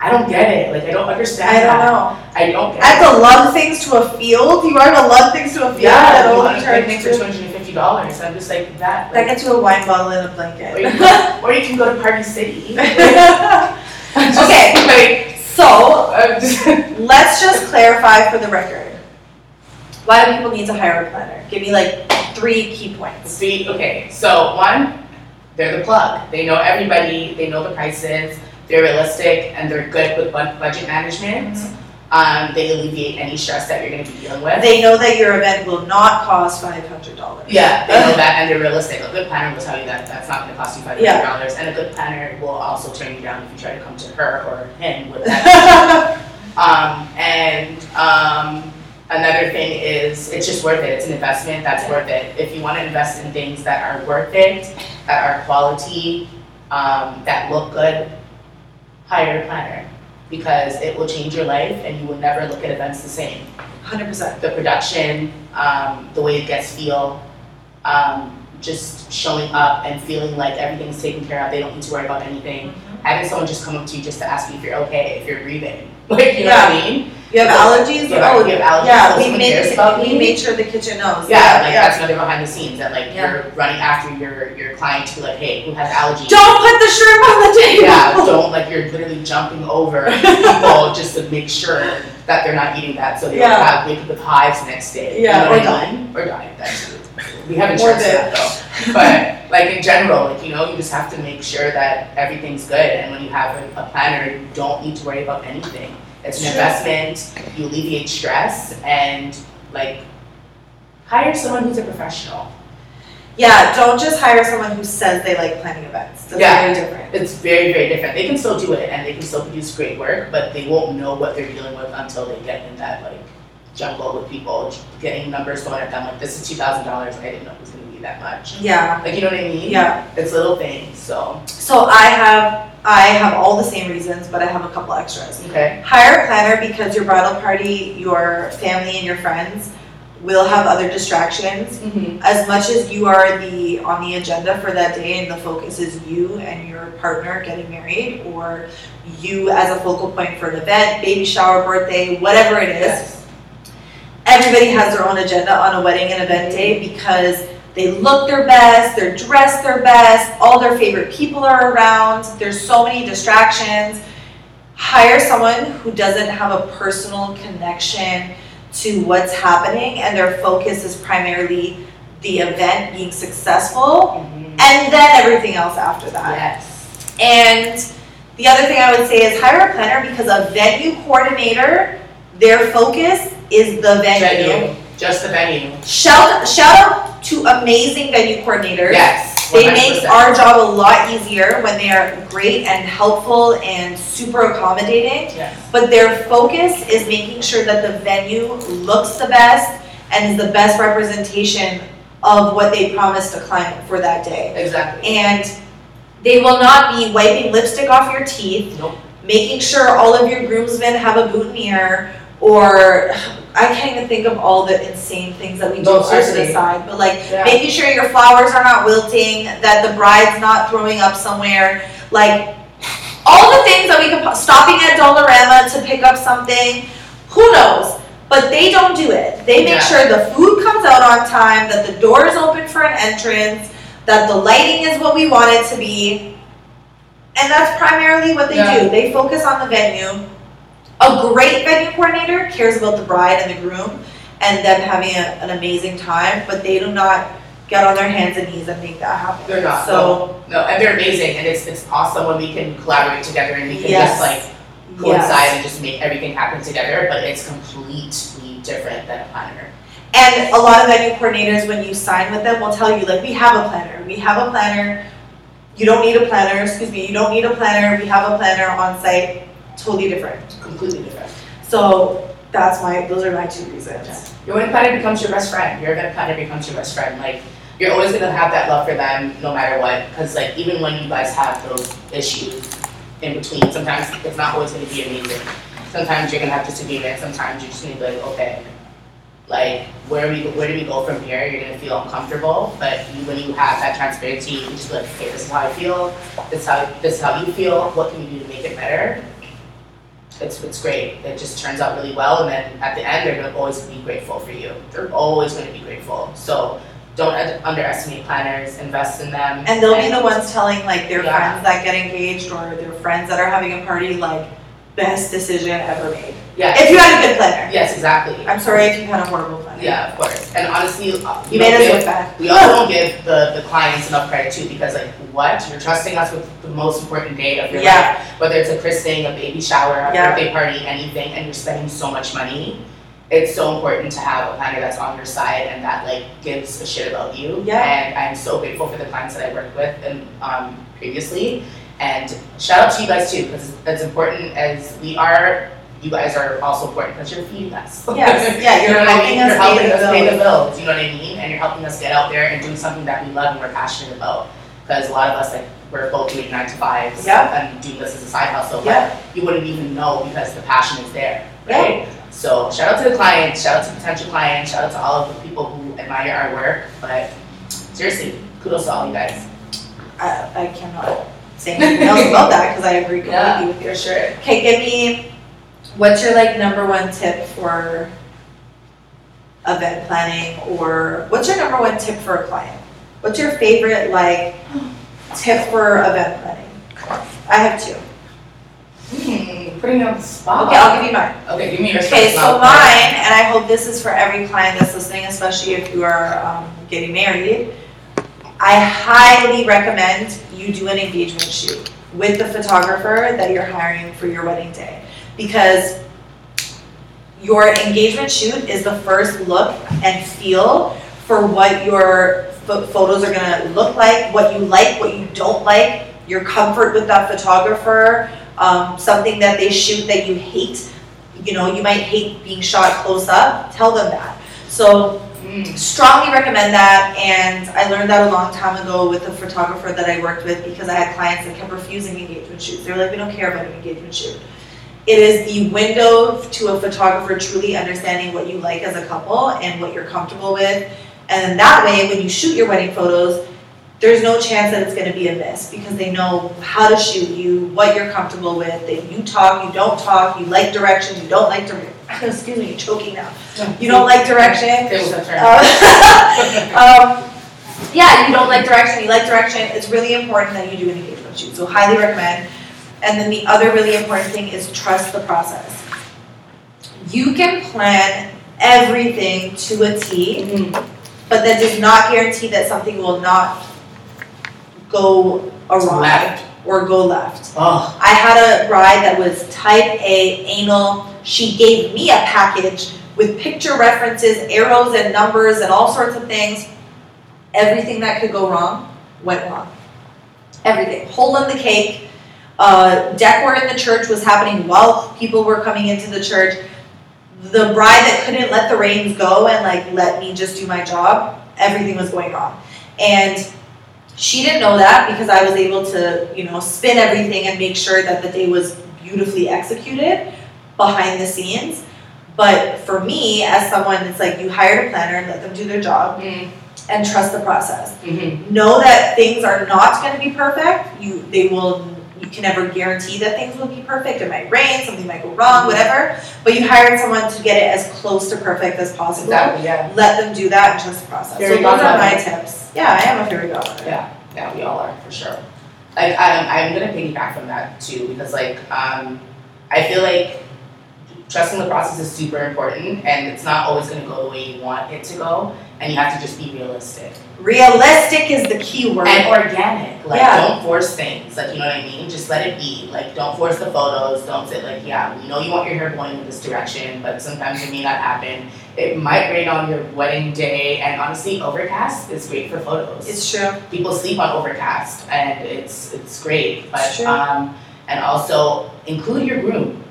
I don't get it, like, I don't understand I don't that. know. I don't get I it. have to lug things to a field, you are to love things to a field Yeah, that only a picnic for two hundred and fifty dollars, I'm just like, that, That gets you a wine bottle and a or blanket. you can, or you can go to Party City. Just Okay. Like, So, just. let's just clarify for the record. Why do people need to hire a planner? Give me like three key points. See, okay, so one, they're the plug. They know everybody, they know the prices, they're realistic, and they're good with bud- budget management. Um, they alleviate any stress that you're gonna be dealing with. They know that your event will not cost five hundred dollars. Yeah, they know that, and they're realistic. A good planner will tell you that that's not gonna cost you five hundred dollars, and a good planner will also turn you down if you try to come to her or him with that. Um, and, um, another thing is, it's just worth it, it's an investment, that's worth it. If you wanna invest in things that are worth it, that are quality, um, that look good, hire a planner. Because it will change your life and you will never look at events the same. Hundred percent. The production, um, the way it gets feel, um, just showing up and feeling like everything's taken care of, they don't need to worry about anything. Having someone just come up to you just to ask you if you're okay, if you're breathing, like, you know what I mean? You have allergies? Yeah, Oh, you have allergies, Yeah, so we made, about we made sure the kitchen knows. Yeah, like that's another behind the scenes, that like Yeah. you're running after your, your client to be like, hey, who has allergies? Don't put the shrimp on the table. Yeah, don't, like you're literally jumping over people just to make sure that they're not eating that, so they don't Yeah. have, wake up with hives next day. you Yeah, know or mean? Or die, that's, we have Or insurance for that though. But like in general, like, you know, you just have to make sure that everything's good, and when you have a, a planner, you don't need to worry about anything. It's an investment, you alleviate stress, and like, hire someone who's a professional. Yeah, don't just hire someone who says they like planning events. That's Yeah. very different. It's very, very different. They can still do it and they can still produce great work, but they won't know what they're dealing with until they get in that like jungle with people, getting numbers thrown at them, like this is two thousand dollars, I didn't know it was that much. Yeah, Like, you know what I mean? yeah. It's little things, so, So I have, I have all the same reasons, but I have a couple extras. okay, Hire a planner because your bridal party, your family and your friends will have other distractions. mm-hmm, As much as you are the, on the agenda for that day and the focus is you and your partner getting married or you as a focal point for an event, baby shower, birthday, whatever it is, yes, everybody has their own agenda on a wedding and event day because they look their best, they're dressed their best, all their favorite people are around, there's so many distractions. Hire someone who doesn't have a personal connection to what's happening and their focus is primarily the event being successful mhm, and then everything else after that. yes, And the other thing I would say is hire a planner because a venue coordinator, their focus is the venue. venue, just the venue, Shout shout out to amazing venue coordinators. yes, They make our job a lot easier when they are great and helpful and super accommodating. Yes, But their focus is making sure that the venue looks the best and is the best representation of what they promised a client for that day. exactly, And they will not be wiping lipstick off your teeth, Nope. making sure all of your groomsmen have a boutonniere, or I can't even think of all the insane things that we do No, to the side. But like yeah, making sure your flowers are not wilting, that the bride's not throwing up somewhere, like all the things that we could stopping at Dollarama to pick up something, who knows? But they don't do it. They make Yeah. sure the food comes out on time, that the door is open for an entrance, that the lighting is what we want it to be. And that's primarily what they Yeah. do. They focus on the venue. A great venue coordinator cares about the bride and the groom and them having a, an amazing time, but they do not get on their hands and knees and make that happen. They're not, So, No, and they're amazing, and it's, it's awesome when we can collaborate together and we can Yes. just like coincide yes. and just make everything happen together, but it's completely different than a planner. And a lot of venue coordinators, when you sign with them, will tell you, like, we have a planner, we have a planner. You don't need a planner, excuse me, you don't need a planner, we have a planner on site, totally different. Completely different. So that's my, those are my two reasons. Your wedding planner becomes your best friend. Your event planner becomes your best friend. Like you're always gonna have that love for them no matter what. Because like even when you guys have those issues in between, sometimes it's not always gonna be amazing. Sometimes you're gonna have disagreement. Sometimes you're just gonna be like, okay, like where we where do we go from here? You're gonna feel uncomfortable, but you, when you have that transparency, you just be like, okay, this is how I feel. This how this is how you feel. What can we do to make it better? It's it's great. It just turns out really well, and then at the end, they're gonna always be grateful for you. They're always gonna be grateful. So don't un- underestimate planners. Invest in them. And they'll be the ones telling like their Yeah. friends that get engaged or their friends that are having a party, like, best decision ever made. Yeah. If you had a good planner. Yes, exactly. I'm sorry if you had a horrible planner. Yeah, of course. And honestly, uh, You we made don't us give- look bad. we also don't give the, the clients enough credit too because like what you're trusting us with the most important day of your Yeah. life whether it's a christening a baby shower a Yeah. birthday party anything and you're spending so much money it's so important to have a planner that's on your side and that like gives a shit about you Yeah. and i'm so grateful for the clients that i worked with and um, previously and shout out to you guys too because as important as we are you guys are also important because you're feeding us Yes, yeah, you you're know I helping mean? us You're helping pay the us pay the bills. you know what I mean? And you're helping us get out there and doing something that we love and we're passionate about. Because a lot of us, like, we're both doing nine to fives Yeah. and do this as a side hustle, Yeah. but you wouldn't even know because the passion is there, right? So shout out to the clients, shout out to potential clients, shout out to all of the people who admire our work, but seriously, kudos to all you guys. I, I cannot say anything else about that because I agree Yeah, completely with you. for sure. Okay, give me, what's your like number one tip for event planning or what's your number one tip for a client? What's your favorite like tip for event planning? I have two. Hmm, putting you on the spot. Okay, I'll give you mine. Okay, give me yours Okay, so mine, and I hope this is for every client that's listening, especially if you are um, getting married. I highly recommend you do an engagement shoot with the photographer that you're hiring for your wedding day. Because your engagement shoot is the first look and feel for what your photos are gonna look like, what you like, what you don't like, your comfort with that photographer, um, something that they shoot that you hate. You know, you might hate being shot close up, tell them that. So Mm, strongly recommend that and I learned that a long time ago with the photographer that I worked with because I had clients that kept refusing engagement shoots. They were like, we don't care about an engagement shoot. It is the window to a photographer truly understanding what you like as a couple and what you're comfortable with. And then that way, when you shoot your wedding photos, there's no chance that it's gonna be a miss because they know how to shoot you, what you're comfortable with, that you talk, you don't talk, you like direction, you don't like direction. Excuse me, you're choking now. You don't like direction, Tables have turned. uh, um, yeah, you don't like direction, you like direction, it's really important that you do an engagement shoot, so highly recommend. And then the other really important thing is trust the process. You can plan everything to a T, Mm, but that does not guarantee that something will not go awry Left. or go left. Oh, I had a bride that was type A anal. She gave me a package with picture references, arrows and numbers and all sorts of things. Everything that could go wrong went wrong. Everything. Hole in the cake. Uh, decor in the church was happening while people were coming into the church. The bride that couldn't let the reins go and like let me just do my job, everything was going wrong. And she didn't know that because I was able to, you know, spin everything and make sure that the day was beautifully executed behind the scenes. But for me, as someone, it's like you hired a planner, and let them do their job, mm, and trust the process. mhm. Know that things are not going to be perfect. You, they will. You can never guarantee that things will be perfect. It might rain, something might go wrong, whatever. But you hired someone to get it as close to perfect as possible. Exactly, yeah. Let them do that and trust the process. Fairy so those are my tips. Yeah, I am a fairy godmother. Yeah, yeah, we all are, for sure. like I'm, I'm gonna piggyback from that too because like um, I feel like trusting the process is super important and it's not always gonna go the way you want it to go and you have to just be realistic Realistic is the key word. and organic. Like Yeah. don't force things. Like you know what I mean. Just let it be. Like don't force the photos. Don't say like yeah we know you want your hair blowing in this direction but sometimes it may not happen. It might rain on your wedding day and honestly overcast is great for photos It's true. people sleep on overcast and it's it's great but It's um and also include your groom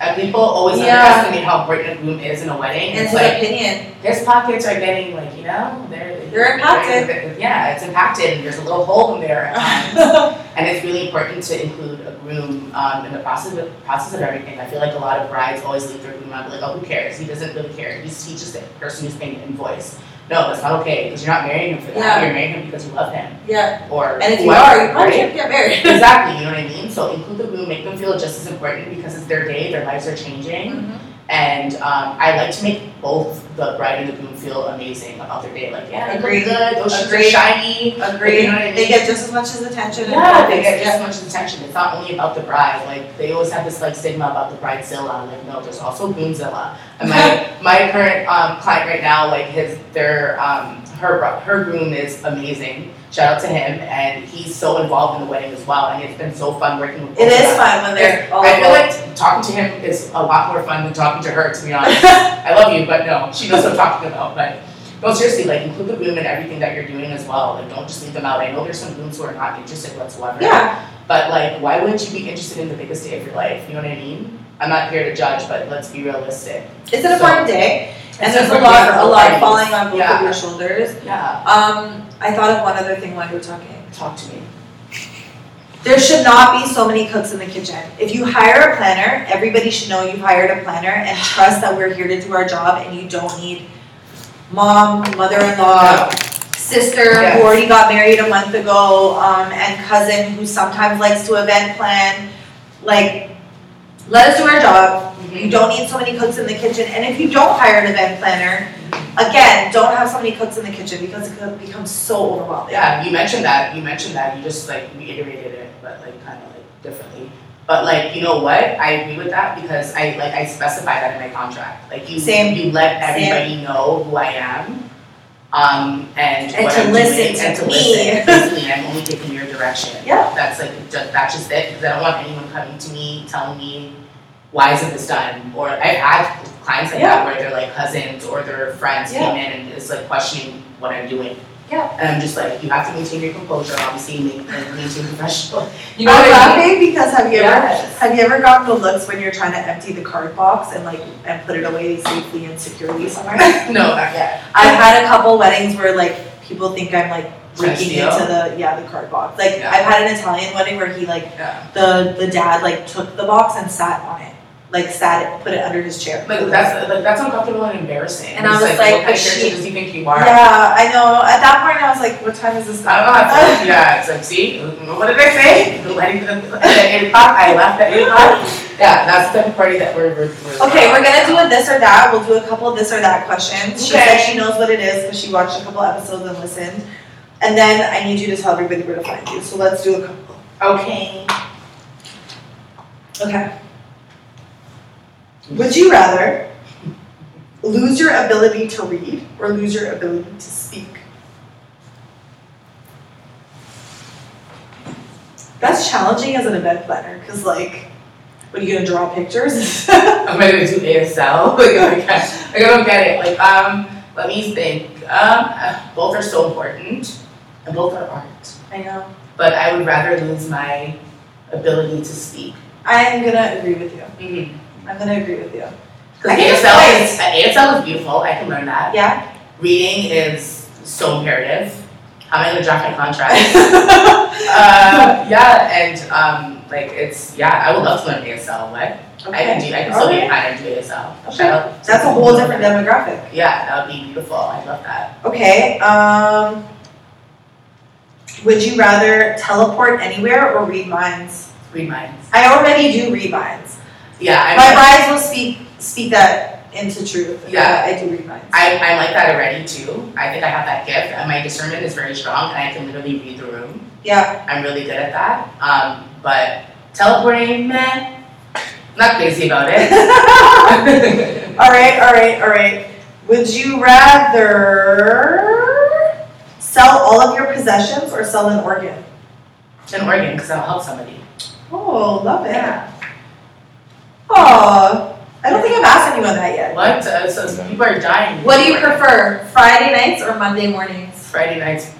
and people always Yeah. underestimate how important a groom is in a wedding And it's his like opinion. his pockets are getting like you know they're They're impacted. they're- yeah it's impacted and there's a little hole in there and it's really important to include a groom um, in the process of process of everything. I feel like a lot of brides always leave their groom out, like, oh, who cares? He doesn't really care. He's, he's just a person who's paying an invoice. No, that's not okay because you're not marrying him for that. Yeah. You're marrying him because you love him yeah. or And if you whoever, are, you probably right? can't get married. exactly, you know what I mean? So include the groom, make them feel just as important because it's their day, their lives are changing. Mhm. And um, I like to make both the bride and the groom feel amazing about their day. Like, yeah, they look good, those shoes are shiny. Agreed. You know what I They get just as much as attention. and Yeah, they get just as much attention. It's not only about the bride. Like they always have this like stigma about the bridezilla. Like no, there's also groomzilla. And my my current um, client right now, like his their um, her her groom is amazing. Shout out to him, and he's so involved in the wedding as well. And it's been so fun working with. It is fun when they're all I feel like talking to him is a lot more fun than talking to her. To be honest, I love you, but no, she knows what I'm talking about. But no, seriously, like include the groom in everything that you're doing as well. Like don't just leave them out. I know there's some grooms who are not interested whatsoever. Yeah. But like, why wouldn't you be interested in the biggest day of your life? You know what I mean? I'm not here to judge, but let's be realistic. It's an important day, and there's a lot, a lot falling on both Yeah. of your shoulders. Yeah, Um, I thought of one other thing while you were talking. talk to me. There should not be so many cooks in the kitchen. If you hire a planner, everybody should know you've hired a planner and trust that we're here to do our job and you don't need mom, mother-in-law, sister Yes. who already got married a month ago, um, and cousin who sometimes likes to event plan. Like, let us do our job. You don't need so many cooks in the kitchen. And if you don't hire an event planner, again, don't have so many cooks in the kitchen because it could become so overwhelming. Yeah, you mentioned that. You mentioned that. You just like reiterated it, but like kind of like differently. But like, you know what? I agree with that because I like I specify that in my contract. Like you, Same. you let everybody know who I am, um, and, And what to I'm listen doing, to and to me. listen. Basically, I'm only taking your direction. Yeah. That's like just, that's just it. Because I don't want anyone coming to me telling me why isn't this done? Or I've had clients like that where they're like cousins or their friends Yeah. came in and it's like questioning what I'm doing. Yeah. And I'm just like, you have to maintain your composure, obviously, and maintain professional. You know I'm what I mean? because have you ever have you ever gotten the looks when you're trying to empty the card box and like and put it away safely and securely somewhere? No, not yet. I've had a couple weddings where like people think I'm like breaking into the yeah the card box. Like Yeah. I've had an Italian wedding where he like Yeah. the the dad like took the box and sat on it, like sat it, put it under his chair. Like that's like that's uncomfortable and embarrassing. And I was like, like, what kind of she- does he think you are? Yeah, I know. At that point, I was like, "What time is this?" I don't know. I feel like, yeah, it's like, see, what did I say? The wedding at eight o'clock. I left at eight o'clock. Yeah, that's the party that we're. we're, we're Okay, we're gonna do a this or that. We'll do a couple of this or that questions. She said Okay. she knows what it is because she watched a couple episodes and listened. And then I need you to tell everybody where to find you. So let's do a couple. Okay. Okay. Would you rather lose your ability to read or lose your ability to speak? That's challenging as an event planner because, like, what are you gonna draw pictures? I'm gonna do ASL. like, oh my gosh. like I don't get it. Like, um, let me think. Um, uh, both are so important, and both are art. I know. But I would rather lose my ability to speak. I am gonna agree with you. Mm-hmm. I'm gonna agree with you. Because ASL is ASL is beautiful. I can learn that. Yeah. Reading is so imperative. How am I gonna draft my contract? uh, yeah, and um, like it's yeah, I would love to learn ASL. What I can do, I can still be a and do ASL. Okay. Shout out to That's a whole different demographic. Yeah, that would be beautiful. I love that. Okay, um, would you rather teleport anywhere or read minds? Read minds. I already do read minds. Yeah, I'm My brides will speak speak that into truth. Yeah. I do read minds. I, I'm like that already too. I think I have that gift, and my discernment is very strong, and I can literally read the room. yeah. I'm really good at that. Um, but teleporting, meh, not crazy about it. all right, all right, all right. Would you rather sell all of your possessions or sell an organ? An organ, because that'll help somebody. Oh, love it. Oh, I don't think I've asked anyone that yet. What? Uh, so people are dying. What do you prefer, Friday nights or Monday mornings? Friday nights.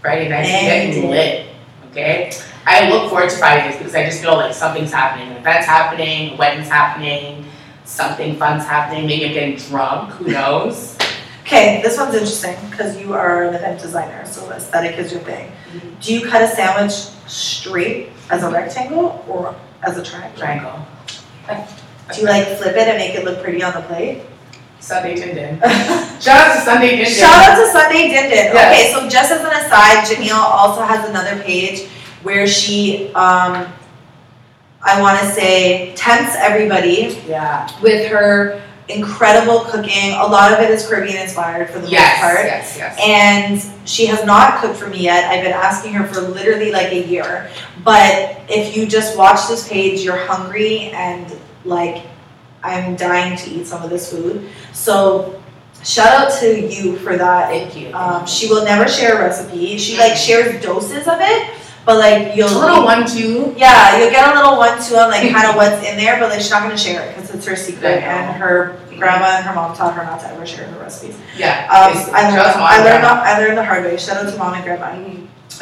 Friday nights And- getting lit. Okay. I look forward to Fridays because I just feel like something's happening. An event's happening. A wedding's happening. Something fun's happening. Maybe I'm getting drunk. Who knows? Okay, this one's interesting because you are an event designer, so aesthetic is your thing. Mhm. Do you cut a sandwich straight as a rectangle or as a triangle? Triangle. Do you like flip it and make it look pretty on the plate? Sunday Din. Shout out to Sunday Din. Shout out to Sunday Din. Okay, so just as an aside, Janelle also has another page where she, um, I want to say, tempts everybody Yeah. with her incredible cooking. A lot of it is Caribbean inspired for the Yes. most part. Yes. Yes. And she has not cooked for me yet. I've been asking her for literally like a year. But if you just watch this page, you're hungry and like I'm dying to eat some of this food. So shout out to you for that. Thank you. Um, she will never share a recipe. She like shares doses of it, but like you'll a little one two. yeah, you'll get a little one two on like kind of what's in there, but like she's not gonna share it because it's her secret, and her grandma and her mom taught her not to ever share her recipes. Yeah. Um. I learned, Shout out to mom I learned, the- I learned the hard way. Shout out to mom and grandma.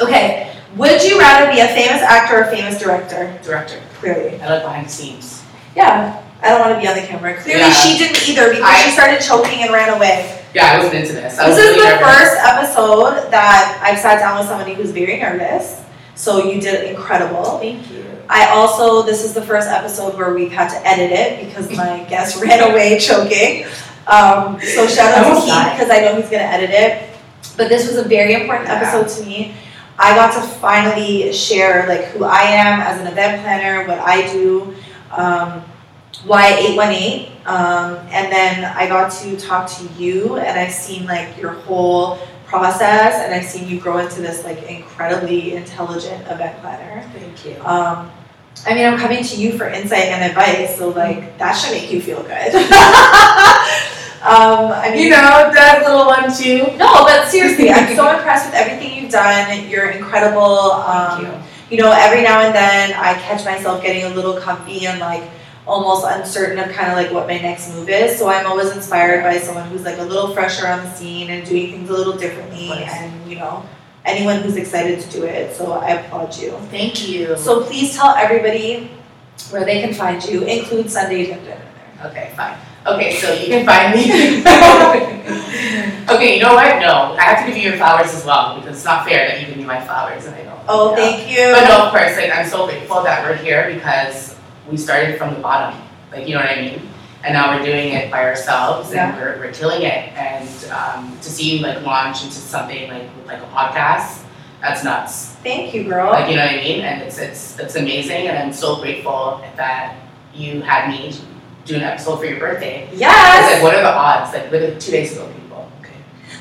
Okay, would you rather be a famous actor or a famous director? Director. Clearly, I like behind the scenes. yeah. I don't want to be on the camera. Clearly, Yeah. she didn't either because I- she started choking and ran away. Yeah, I wasn't into this. I This is really the nervous. first episode that I've sat down with somebody who's very nervous. So you did incredible. Thank you. I also, this is the first episode where we've had to edit it because my guest ran away choking. Um, so shout out to Keith because I know he's gonna edit it. But this was a very important Yeah. episode to me. I got to finally share like who I am as an event planner, what I do, um, why 818. Um, and then I got to talk to you and I've seen like your whole process and I've seen you grow into this like incredibly intelligent event planner. Thank you. Um, I mean, I'm coming to you for insight and advice, so like that should make you feel good. um, I mean, You know, that little one too. no, but seriously, I'm so impressed with everything you've done. You're incredible. Um, Thank you. you know, every now and then I catch myself getting a little comfy and like almost uncertain of kind of like what my next move is. So I'm always inspired by someone who's like a little fresher on the scene and doing things a little differently, and you know, anyone who's excited to do it. So I applaud you. Thank you. So please tell everybody where they can find you, include Sunday Dip Din in. Okay, fine. Okay, so you can find me. okay, you know what? No, I have to give you your flowers as well because it's not fair that you give me my flowers and I don't. Oh, thank you. But no, of course, like I'm so grateful that we're here because we started from the bottom. Like you know what I mean? And now we're doing it by ourselves Yeah. and we're, we're killing it. And um, to see you like launch into something like with like a podcast, that's nuts. Thank you, girl. Like you know what I mean? And it's it's it's amazing and I'm so grateful that you had me do an episode for your birthday. Yes. like, what are the odds? Like literally two days ago, people. Okay.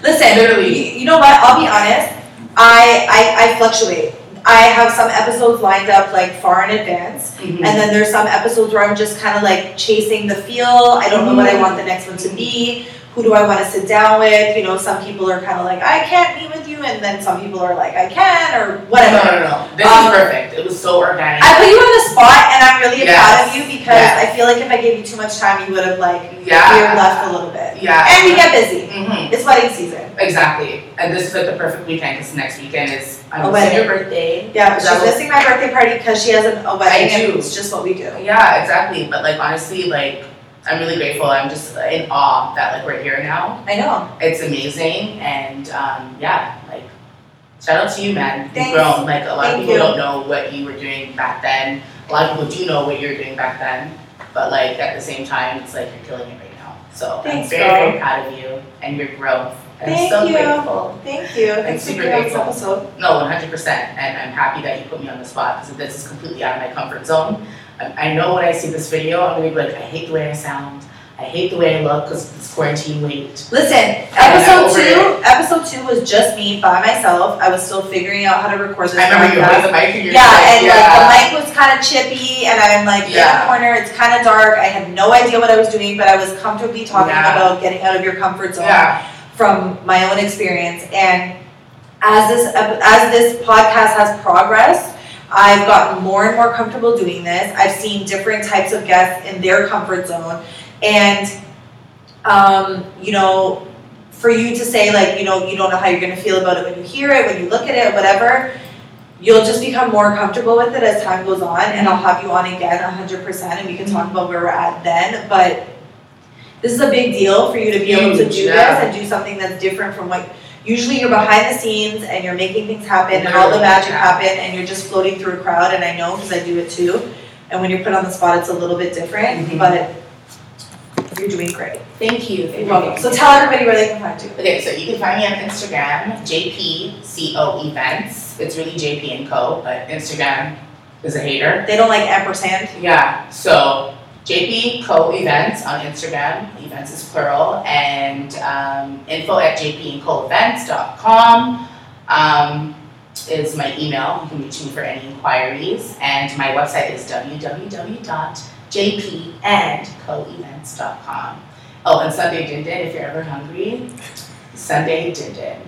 Listen, Literally. you, you know what? I'll be honest. I, I I fluctuate. I have some episodes lined up like far in advance, Mm-hmm. and then there's some episodes where I'm just kind of like chasing the feel. I don't know what I want the next one to be. Who do I want to sit down with? You know, some people are kind of like, I can't meet with you, and then some people are like, I can, or whatever. no, no, no. This Um, is perfect. It was so organic. I put you on the spot, and I'm really Yes. proud of you because Yes. I feel like if I gave you too much time, you would have like yeah. veered left a little bit. Yeah. And we get busy. hmm It's wedding season. Exactly. And this is like the perfect weekend because next weekend is I'm A wedding. your birthday. Yeah, but she's was- missing my birthday party because she has an, a wedding, I do. and it's just what we do. Yeah, exactly. But like honestly, like I'm really grateful. I'm just in awe that like we're here now. I know. It's amazing and um, yeah, like shout out to you, man. You've Thanks. grown. Like a lot Thank of people you. don't know what you were doing back then. A lot of people do know what you're doing back then. But like at the same time, it's like you're killing it right now. So Thanks, I'm very, girl. very proud of you and your growth. And Thank I'm so you. grateful. Thank you. Thanks for super this grateful. episode. No, one hundred percent, and I'm happy that you put me on the spot because this is completely out of my comfort zone. I, I know when I see this video, I'm gonna be like, I hate the way I sound. I hate the way I look because it's quarantine weight. Listen, episode two, episode two was just me by myself. I was still figuring out how to record this. I remember you had the mic in your Yeah, and like the mic was kind of chippy, and I'm like yeah. in Yeah. a corner. It's kind of dark. I had no idea what I was doing, but I was comfortably talking Yeah. about getting out of your comfort zone Yeah, from my own experience. And as this as this podcast has progressed, I've gotten more and more comfortable doing this. I've seen different types of guests in their comfort zone, and um, you know, for you to say like you know you don't know how you're gonna feel about it when you hear it, when you look at it, whatever. You'll just become more comfortable with it as time goes on, and I'll have you on again 100%, and we can talk about where we're at then. But this is a big deal for you to be able to do yeah. this and do something that's different from what usually you're behind the scenes and you're making things happen and all the magic happen and you're just floating through a crowd and I know because I do it too. And when you're put on the spot, it's a little bit different, Mhm. but you're doing great. thank you. You're welcome. So tell everybody where they can find you. Okay, so you can find me on Instagram, JPCO Events. It's really JP and Co, but Instagram is a hater. They don't like ampersand. Yeah, so JP Co Events on Instagram, events is plural, and um, info at jpandcoevents.com um, is my email. You can reach me for any inquiries, and my website is www.jpandcoevents.com. Oh, and Sunday Din Din, if you're ever hungry, Sunday Din Din.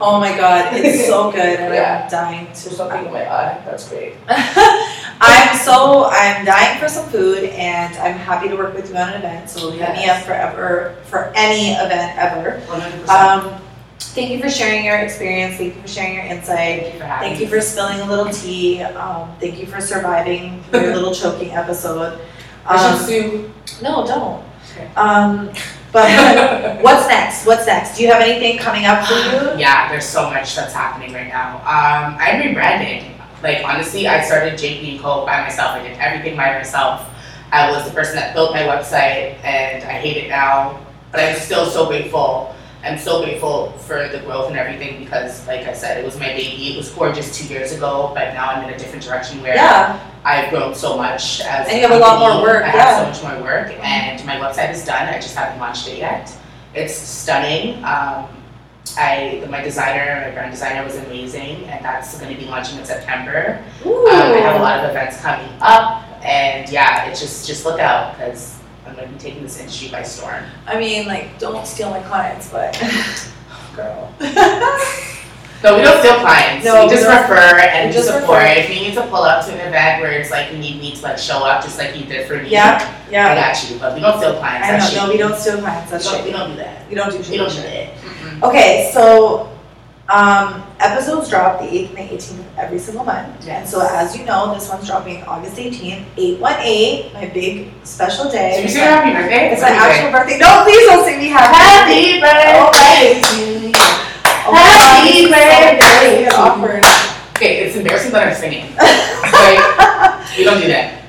Oh my god, it's so good and Yeah. I'm dying There's to. something in my eye, that's great. I'm so I'm dying for some food and I'm happy to work with you on an event. So hit me up Yes. for any event ever. 100%. Um, thank you for sharing your experience. Thank you for sharing your insight. Thank you for having Thank you for spilling a little tea. Um, thank you for surviving your little choking episode. I should Um, sue. no, don't. Okay. Um, but what's next? What's next? Do you have anything coming up for you? Yeah, there's so much that's happening right now. Um, I'm rebranding. Like honestly, I started JP and Co by myself. I did everything by myself. I was the person that built my website, and I hate it now. But I'm still so grateful. I'm so grateful for the growth and everything because, like I said, it was my baby. It was gorgeous two years ago, but now I'm in a different direction where Yeah. I've grown so much as And you have a lot more work, I yeah. have so much more work, and my website is done. I just haven't launched it yet. It's stunning. Um, I my designer, my brand designer was amazing, and that's going to be launching in September. Um, I have a lot of events coming up, and yeah, it's just just look out because I'm going to be taking this industry by storm, I mean, like, don't steal my clients, but. girl. No, we don't steal clients. No, we just we don't. refer and We we just support. refer. If you need to pull up to an event where it's like you need me to like show up, just like you did for me. Yeah, yeah. I got you, but we don't steal clients. I know. No, we don't steal clients. We That's don't, we don't do that. We don't do We don't do that. Okay, so um, episodes drop the 8th and the 18th of every single month. And so, as you know, this one's dropping August 18th, 818, my big special day. So you It's say my- happy birthday? It's my What do you actual birthday. No, please don't sing me happy. say? Happy birthday to you. Oh God, Happy this is so birthday embarrassing and to awkward. Okay, it's embarrassing that I'm singing. like, we don't do that.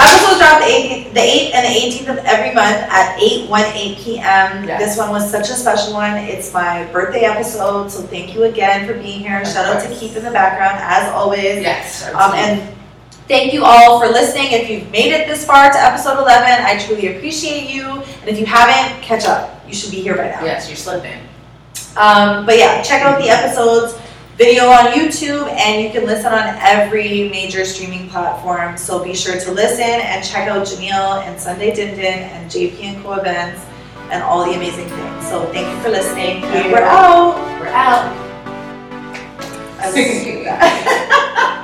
Episodes drop the 18th, the 8th and the 18th of every month at 8, 1, 8 p.m. Yes. This one was such a special one. It's my birthday episode, so thank you again for being here. Of Shout out to course. Keith in the background, as always. Yes. Um, and thank you all for listening. If you've made it this far to episode 11, I truly appreciate you. And if you haven't, catch up. You should be here by now. yes, you're slipping. Um, but yeah, check out the episodes, video on YouTube, and you can listen on every major streaming platform. So be sure to listen and check out Jamil and Sunday Din Din and JP and Co events and all the amazing things. So thank you for listening. We're out. We're out. I was-